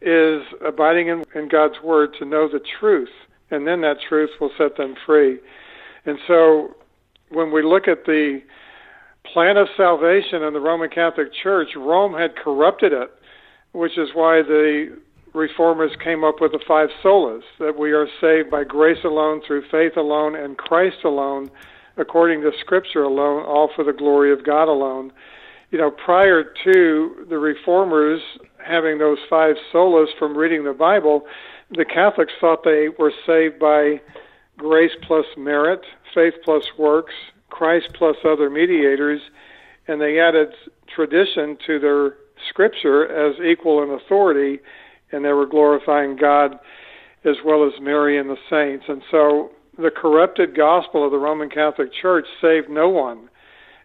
is abiding in, in God's word to know the truth, and then that truth will set them free. And so when we look at the plan of salvation in the Roman Catholic Church, Rome had corrupted it, which is why the reformers came up with the five solas that we are saved by grace alone, through faith alone, and Christ alone, according to Scripture alone, all for the glory of God alone. You know, prior to the reformers having those five solas from reading the Bible, the Catholics thought they were saved by grace plus merit, faith plus works, Christ plus other mediators, and they added tradition to their scripture as equal in authority and they were glorifying God as well as Mary and the saints. And so the corrupted gospel of the Roman Catholic Church saved no one.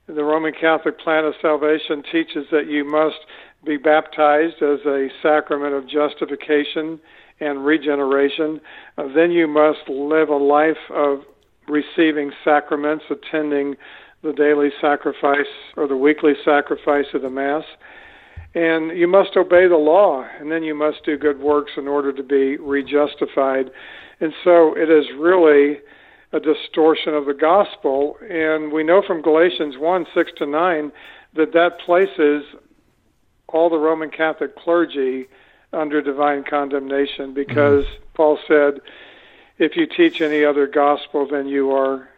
The Roman Catholic plan of salvation teaches that you must be baptized as a sacrament of justification and regeneration. Uh, then you must live a life of receiving sacraments, attending the daily sacrifice or the weekly sacrifice of the Mass and you must obey the law, and then you must do good works in order to be rejustified. And so it is really a distortion of the gospel. And we know from Galatians 1 6 to 9 that that places all the Roman Catholic clergy under divine condemnation because mm-hmm. Paul said, if you teach any other gospel, then you are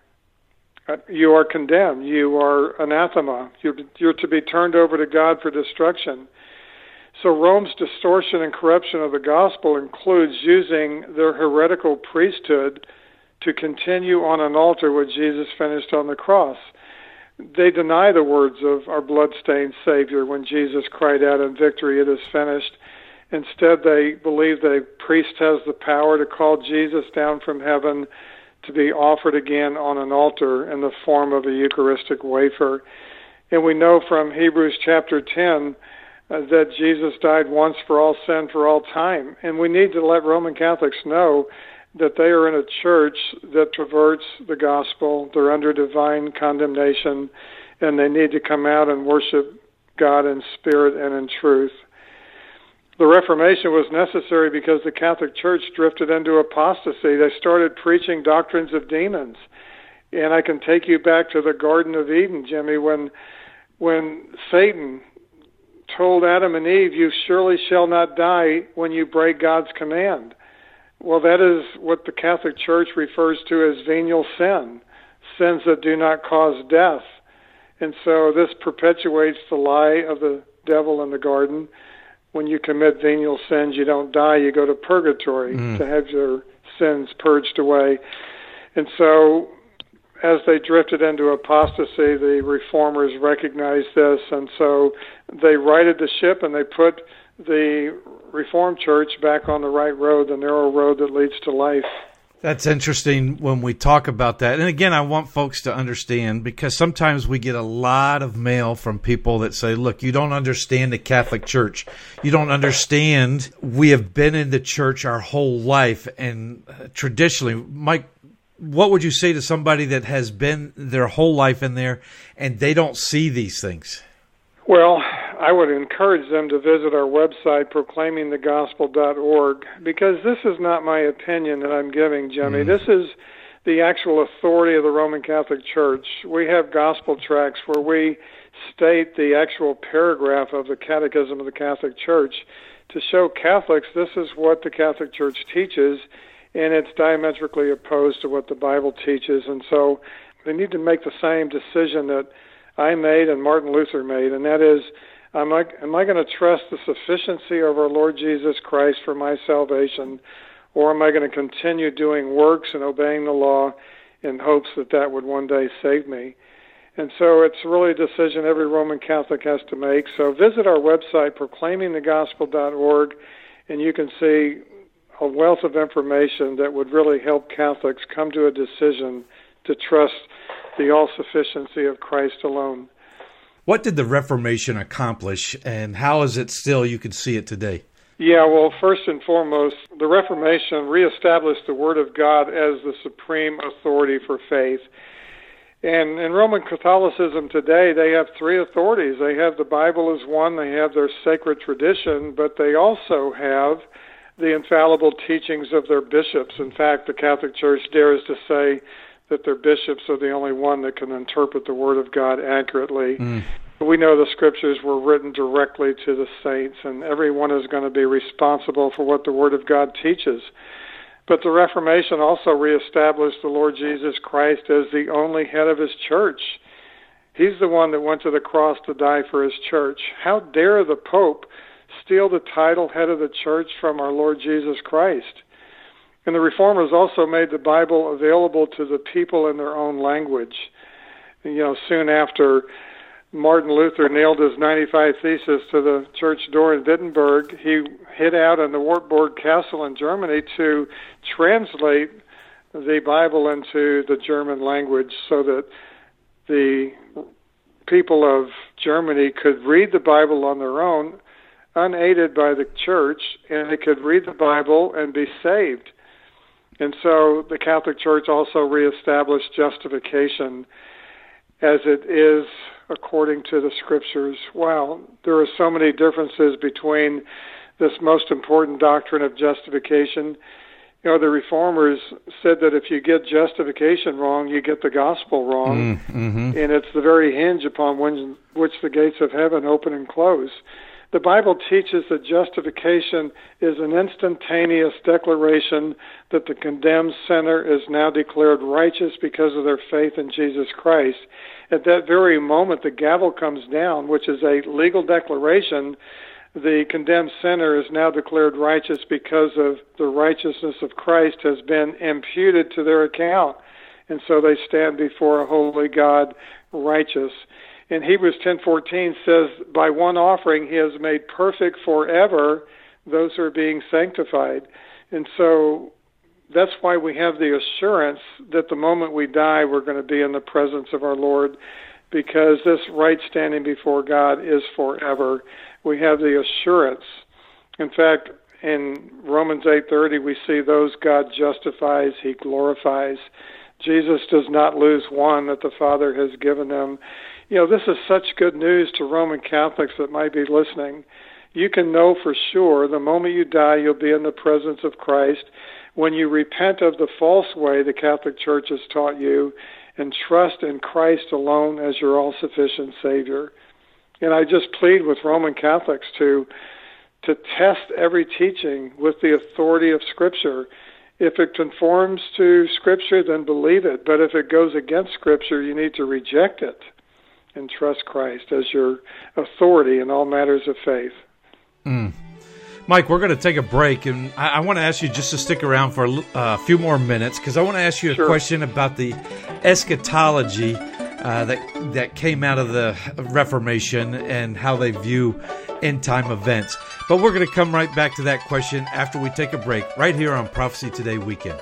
Uh, you are condemned. You are anathema. You're, you're to be turned over to God for destruction. So Rome's distortion and corruption of the gospel includes using their heretical priesthood to continue on an altar what Jesus finished on the cross. They deny the words of our blood-stained Savior when Jesus cried out in victory, "It is finished." Instead, they believe that a priest has the power to call Jesus down from heaven to be offered again on an altar in the form of a Eucharistic wafer. And we know from Hebrews chapter 10 uh, that Jesus died once for all sin for all time. And we need to let Roman Catholics know that they are in a church that traverts the gospel. They're under divine condemnation, and they need to come out and worship God in spirit and in truth. The Reformation was necessary because the Catholic Church drifted into apostasy. They started preaching doctrines of demons. And I can take you back to the Garden of Eden, Jimmy, when when Satan told Adam and Eve, You surely shall not die when you break God's command. Well, that is what the Catholic Church refers to as venial sin, sins that do not cause death. And so this perpetuates the lie of the devil in the garden when you commit venial sins, you don't die, you go to purgatory mm. to have your sins purged away. And so, as they drifted into apostasy, the reformers recognized this, and so they righted the ship and they put the Reformed Church back on the right road, the narrow road that leads to life. That's interesting when we talk about that. And again, I want folks to understand because sometimes we get a lot of mail from people that say, look, you don't understand the Catholic Church. You don't understand. We have been in the church our whole life. And uh, traditionally, Mike, what would you say to somebody that has been their whole life in there and they don't see these things? Well, I would encourage them to visit our website, proclaimingthegospel.org, because this is not my opinion that I'm giving, Jimmy. Mm. This is the actual authority of the Roman Catholic Church. We have gospel tracts where we state the actual paragraph of the Catechism of the Catholic Church to show Catholics this is what the Catholic Church teaches, and it's diametrically opposed to what the Bible teaches. And so they need to make the same decision that I made and Martin Luther made, and that is, am I, am I going to trust the sufficiency of our Lord Jesus Christ for my salvation, or am I going to continue doing works and obeying the law in hopes that that would one day save me? And so it's really a decision every Roman Catholic has to make. So visit our website, proclaimingthegospel.org, and you can see a wealth of information that would really help Catholics come to a decision to trust the all sufficiency of Christ alone. What did the Reformation accomplish, and how is it still you can see it today? Yeah, well, first and foremost, the Reformation reestablished the Word of God as the supreme authority for faith. And in Roman Catholicism today, they have three authorities. They have the Bible as one, they have their sacred tradition, but they also have the infallible teachings of their bishops. In fact, the Catholic Church dares to say that their bishops are the only one that can interpret the Word of God accurately. Mm. We know the scriptures were written directly to the saints, and everyone is going to be responsible for what the Word of God teaches. But the Reformation also reestablished the Lord Jesus Christ as the only head of his church. He's the one that went to the cross to die for his church. How dare the Pope steal the title head of the church from our Lord Jesus Christ? And the Reformers also made the Bible available to the people in their own language. You know, soon after Martin Luther nailed his 95 Thesis to the church door in Wittenberg, he hid out in the Wartburg Castle in Germany to translate the Bible into the German language so that the people of Germany could read the Bible on their own, unaided by the church, and they could read the Bible and be saved. And so the Catholic Church also reestablished justification as it is according to the scriptures. Wow, there are so many differences between this most important doctrine of justification. You know, the reformers said that if you get justification wrong, you get the gospel wrong, mm, mm-hmm. and it's the very hinge upon when, which the gates of heaven open and close. The Bible teaches that justification is an instantaneous declaration that the condemned sinner is now declared righteous because of their faith in Jesus Christ. At that very moment, the gavel comes down, which is a legal declaration. The condemned sinner is now declared righteous because of the righteousness of Christ has been imputed to their account. And so they stand before a holy God righteous in Hebrews 10:14 says, "By one offering he has made perfect forever those who are being sanctified." And so that's why we have the assurance that the moment we die, we're going to be in the presence of our Lord, because this right standing before God is forever. We have the assurance. In fact, in Romans 8:30, we see those God justifies, He glorifies. Jesus does not lose one that the Father has given them you know, this is such good news to Roman Catholics that might be listening. You can know for sure the moment you die, you'll be in the presence of Christ. When you repent of the false way the Catholic Church has taught you and trust in Christ alone as your all sufficient Savior. And I just plead with Roman Catholics to to test every teaching with the authority of Scripture. If it conforms to Scripture, then believe it. But if it goes against Scripture, you need to reject it and trust Christ as your authority in all matters of faith. Mm. Mike, we're going to take a break, and I, I want to ask you just to stick around for a uh, few more minutes because I want to ask you a sure. question about the eschatology uh, that that came out of the Reformation and how they view end time events. But we're going to come right back to that question after we take a break, right here on Prophecy Today Weekend.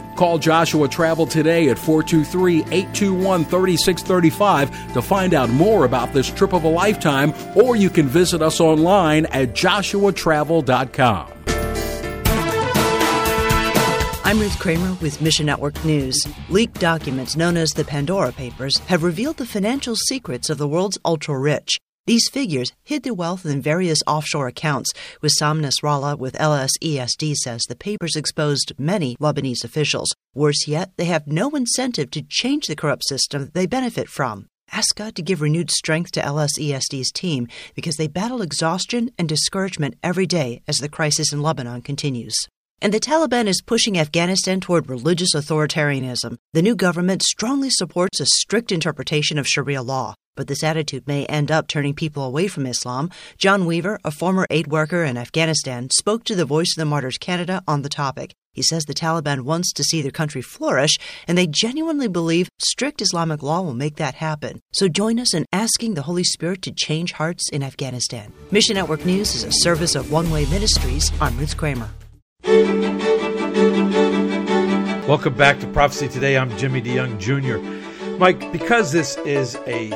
Call Joshua Travel today at 423 821 3635 to find out more about this trip of a lifetime, or you can visit us online at joshuatravel.com. I'm Ruth Kramer with Mission Network News. Leaked documents known as the Pandora Papers have revealed the financial secrets of the world's ultra rich. These figures hid their wealth in various offshore accounts. Wissam Nasrallah with LSESD says the papers exposed many Lebanese officials. Worse yet, they have no incentive to change the corrupt system they benefit from. Ask God to give renewed strength to LSESD's team because they battle exhaustion and discouragement every day as the crisis in Lebanon continues. And the Taliban is pushing Afghanistan toward religious authoritarianism. The new government strongly supports a strict interpretation of Sharia law. But this attitude may end up turning people away from Islam. John Weaver, a former aid worker in Afghanistan, spoke to the Voice of the Martyrs Canada on the topic. He says the Taliban wants to see their country flourish, and they genuinely believe strict Islamic law will make that happen. So join us in asking the Holy Spirit to change hearts in Afghanistan. Mission Network News is a service of One Way Ministries. I'm Ruth Kramer. Welcome back to Prophecy Today. I'm Jimmy DeYoung Jr. Mike, because this is a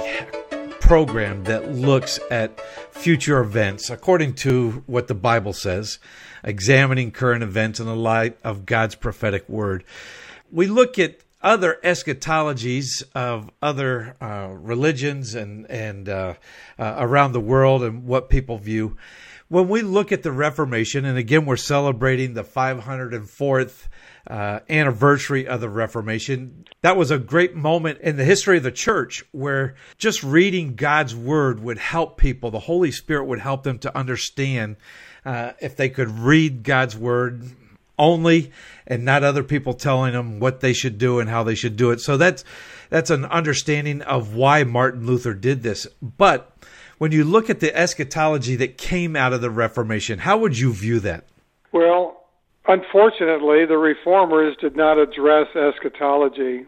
program that looks at future events according to what the Bible says, examining current events in the light of God's prophetic word, we look at other eschatologies of other uh, religions and and uh, uh, around the world and what people view. When we look at the Reformation, and again, we're celebrating the 504th uh, anniversary of the Reformation. That was a great moment in the history of the church where just reading God's word would help people. The Holy Spirit would help them to understand uh, if they could read God's word only and not other people telling them what they should do and how they should do it. So that's that's an understanding of why Martin Luther did this. But when you look at the eschatology that came out of the Reformation, how would you view that? Well, unfortunately, the reformers did not address eschatology.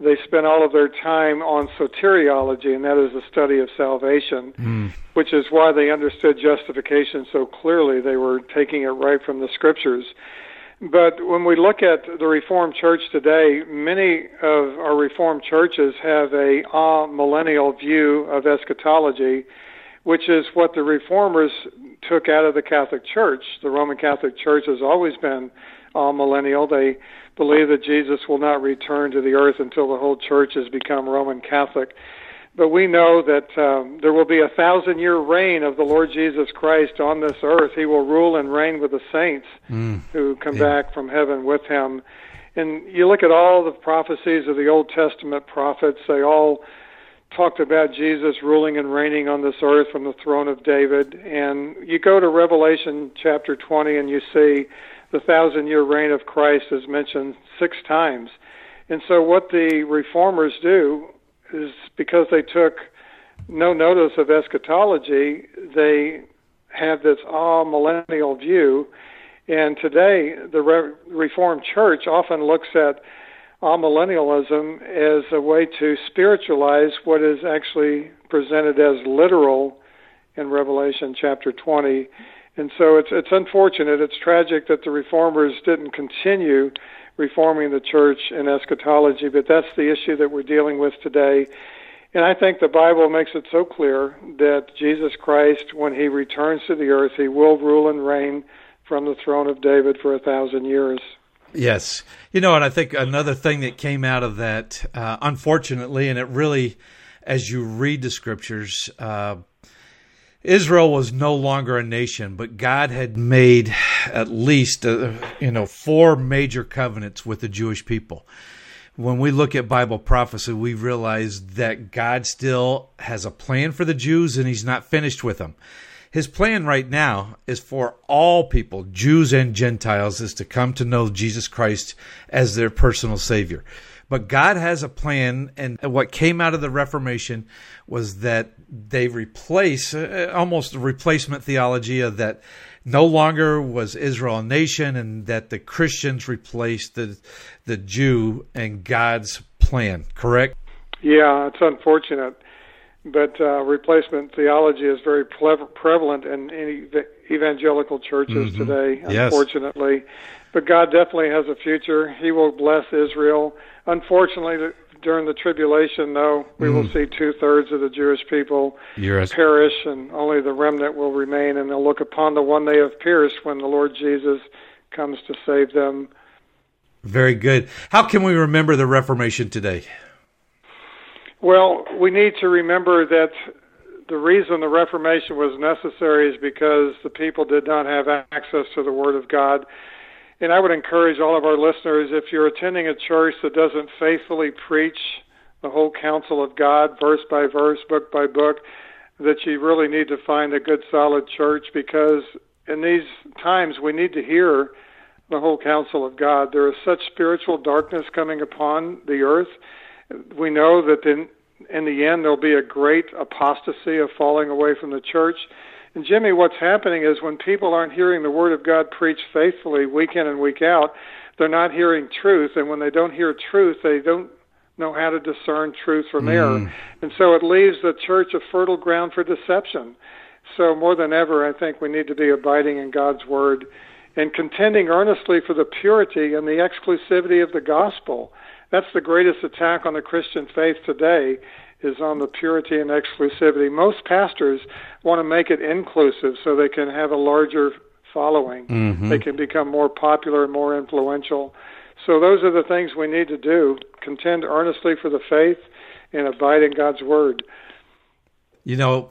They spent all of their time on soteriology, and that is the study of salvation, mm. which is why they understood justification so clearly. They were taking it right from the scriptures. But when we look at the Reformed Church today, many of our Reformed churches have a ah millennial view of eschatology, which is what the Reformers took out of the Catholic Church. The Roman Catholic Church has always been ah millennial. They believe that Jesus will not return to the earth until the whole church has become Roman Catholic. But we know that um, there will be a thousand year reign of the Lord Jesus Christ on this earth. He will rule and reign with the saints mm. who come yeah. back from heaven with him. And you look at all the prophecies of the Old Testament prophets, they all talked about Jesus ruling and reigning on this earth from the throne of David. And you go to Revelation chapter 20 and you see the thousand year reign of Christ is mentioned six times. And so, what the reformers do is because they took no notice of eschatology, they have this amillennial view. And today, the Re- Reformed Church often looks at amillennialism as a way to spiritualize what is actually presented as literal in Revelation chapter 20. And so it's it's unfortunate, it's tragic that the reformers didn't continue reforming the church in eschatology, but that's the issue that we're dealing with today. And I think the Bible makes it so clear that Jesus Christ, when he returns to the earth, he will rule and reign from the throne of David for a thousand years. Yes. You know, and I think another thing that came out of that, uh, unfortunately, and it really, as you read the scriptures, uh, Israel was no longer a nation, but God had made at least uh, you know four major covenants with the Jewish people. When we look at Bible prophecy, we realize that God still has a plan for the Jews and he's not finished with them. His plan right now is for all people, Jews and Gentiles, is to come to know Jesus Christ as their personal savior. But God has a plan, and what came out of the Reformation was that they replace uh, almost a replacement theology of that no longer was Israel a nation, and that the Christians replaced the the Jew and God's plan. Correct? Yeah, it's unfortunate, but uh, replacement theology is very prevalent in, in evangelical churches mm-hmm. today. Unfortunately, yes. but God definitely has a future. He will bless Israel Unfortunately, during the tribulation, though, we mm. will see two thirds of the Jewish people yes. perish, and only the remnant will remain, and they'll look upon the one they have pierced when the Lord Jesus comes to save them. Very good. How can we remember the Reformation today? Well, we need to remember that the reason the Reformation was necessary is because the people did not have access to the Word of God. And I would encourage all of our listeners if you're attending a church that doesn't faithfully preach the whole counsel of God, verse by verse, book by book, that you really need to find a good, solid church because in these times we need to hear the whole counsel of God. There is such spiritual darkness coming upon the earth. We know that in, in the end there'll be a great apostasy of falling away from the church. And Jimmy, what's happening is when people aren't hearing the Word of God preached faithfully week in and week out, they're not hearing truth. And when they don't hear truth, they don't know how to discern truth from mm. error. And so it leaves the church a fertile ground for deception. So more than ever, I think we need to be abiding in God's Word and contending earnestly for the purity and the exclusivity of the gospel. That's the greatest attack on the Christian faith today is on the purity and exclusivity. Most pastors want to make it inclusive so they can have a larger following. Mm-hmm. They can become more popular and more influential. So those are the things we need to do. Contend earnestly for the faith and abide in God's word. You know,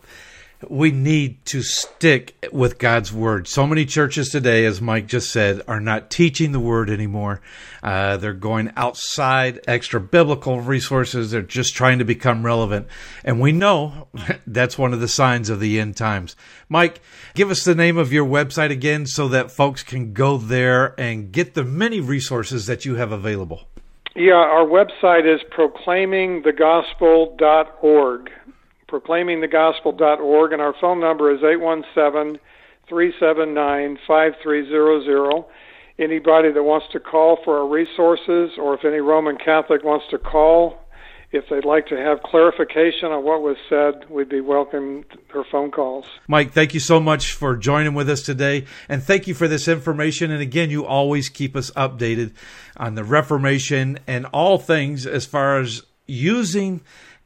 we need to stick with God's word. So many churches today, as Mike just said, are not teaching the word anymore. Uh, they're going outside extra biblical resources. They're just trying to become relevant. And we know that's one of the signs of the end times. Mike, give us the name of your website again so that folks can go there and get the many resources that you have available. Yeah, our website is proclaimingthegospel.org proclaimingthegospel.org, and our phone number is 817 379 5300. Anybody that wants to call for our resources, or if any Roman Catholic wants to call, if they'd like to have clarification on what was said, we'd be welcome their phone calls. Mike, thank you so much for joining with us today, and thank you for this information. And again, you always keep us updated on the Reformation and all things as far as using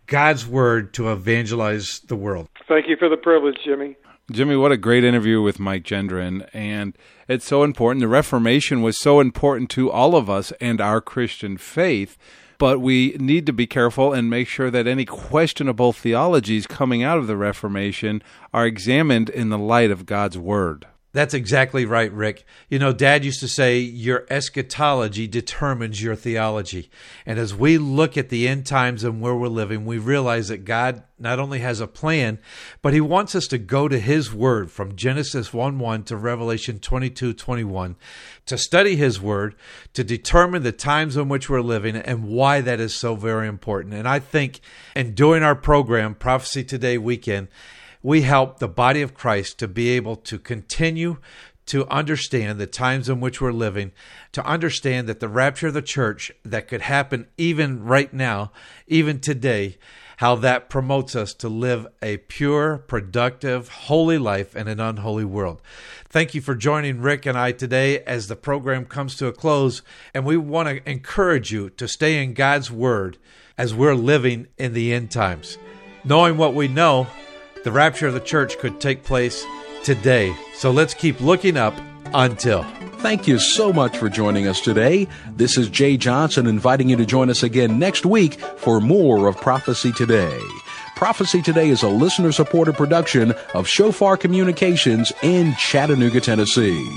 God's word to evangelize the world. Thank you for the privilege, Jimmy. Jimmy, what a great interview with Mike Gendron. And it's so important. The Reformation was so important to all of us and our Christian faith. But we need to be careful and make sure that any questionable theologies coming out of the Reformation are examined in the light of God's Word. That's exactly right, Rick. You know, Dad used to say your eschatology determines your theology. And as we look at the end times and where we're living, we realize that God not only has a plan, but He wants us to go to His Word from Genesis 1 1 to Revelation 22 21 to study His Word, to determine the times in which we're living and why that is so very important. And I think in doing our program, Prophecy Today Weekend, we help the body of Christ to be able to continue to understand the times in which we're living, to understand that the rapture of the church that could happen even right now, even today, how that promotes us to live a pure, productive, holy life in an unholy world. Thank you for joining Rick and I today as the program comes to a close. And we want to encourage you to stay in God's Word as we're living in the end times. Knowing what we know, the rapture of the church could take place today. So let's keep looking up until. Thank you so much for joining us today. This is Jay Johnson inviting you to join us again next week for more of Prophecy Today. Prophecy Today is a listener supported production of Shofar Communications in Chattanooga, Tennessee.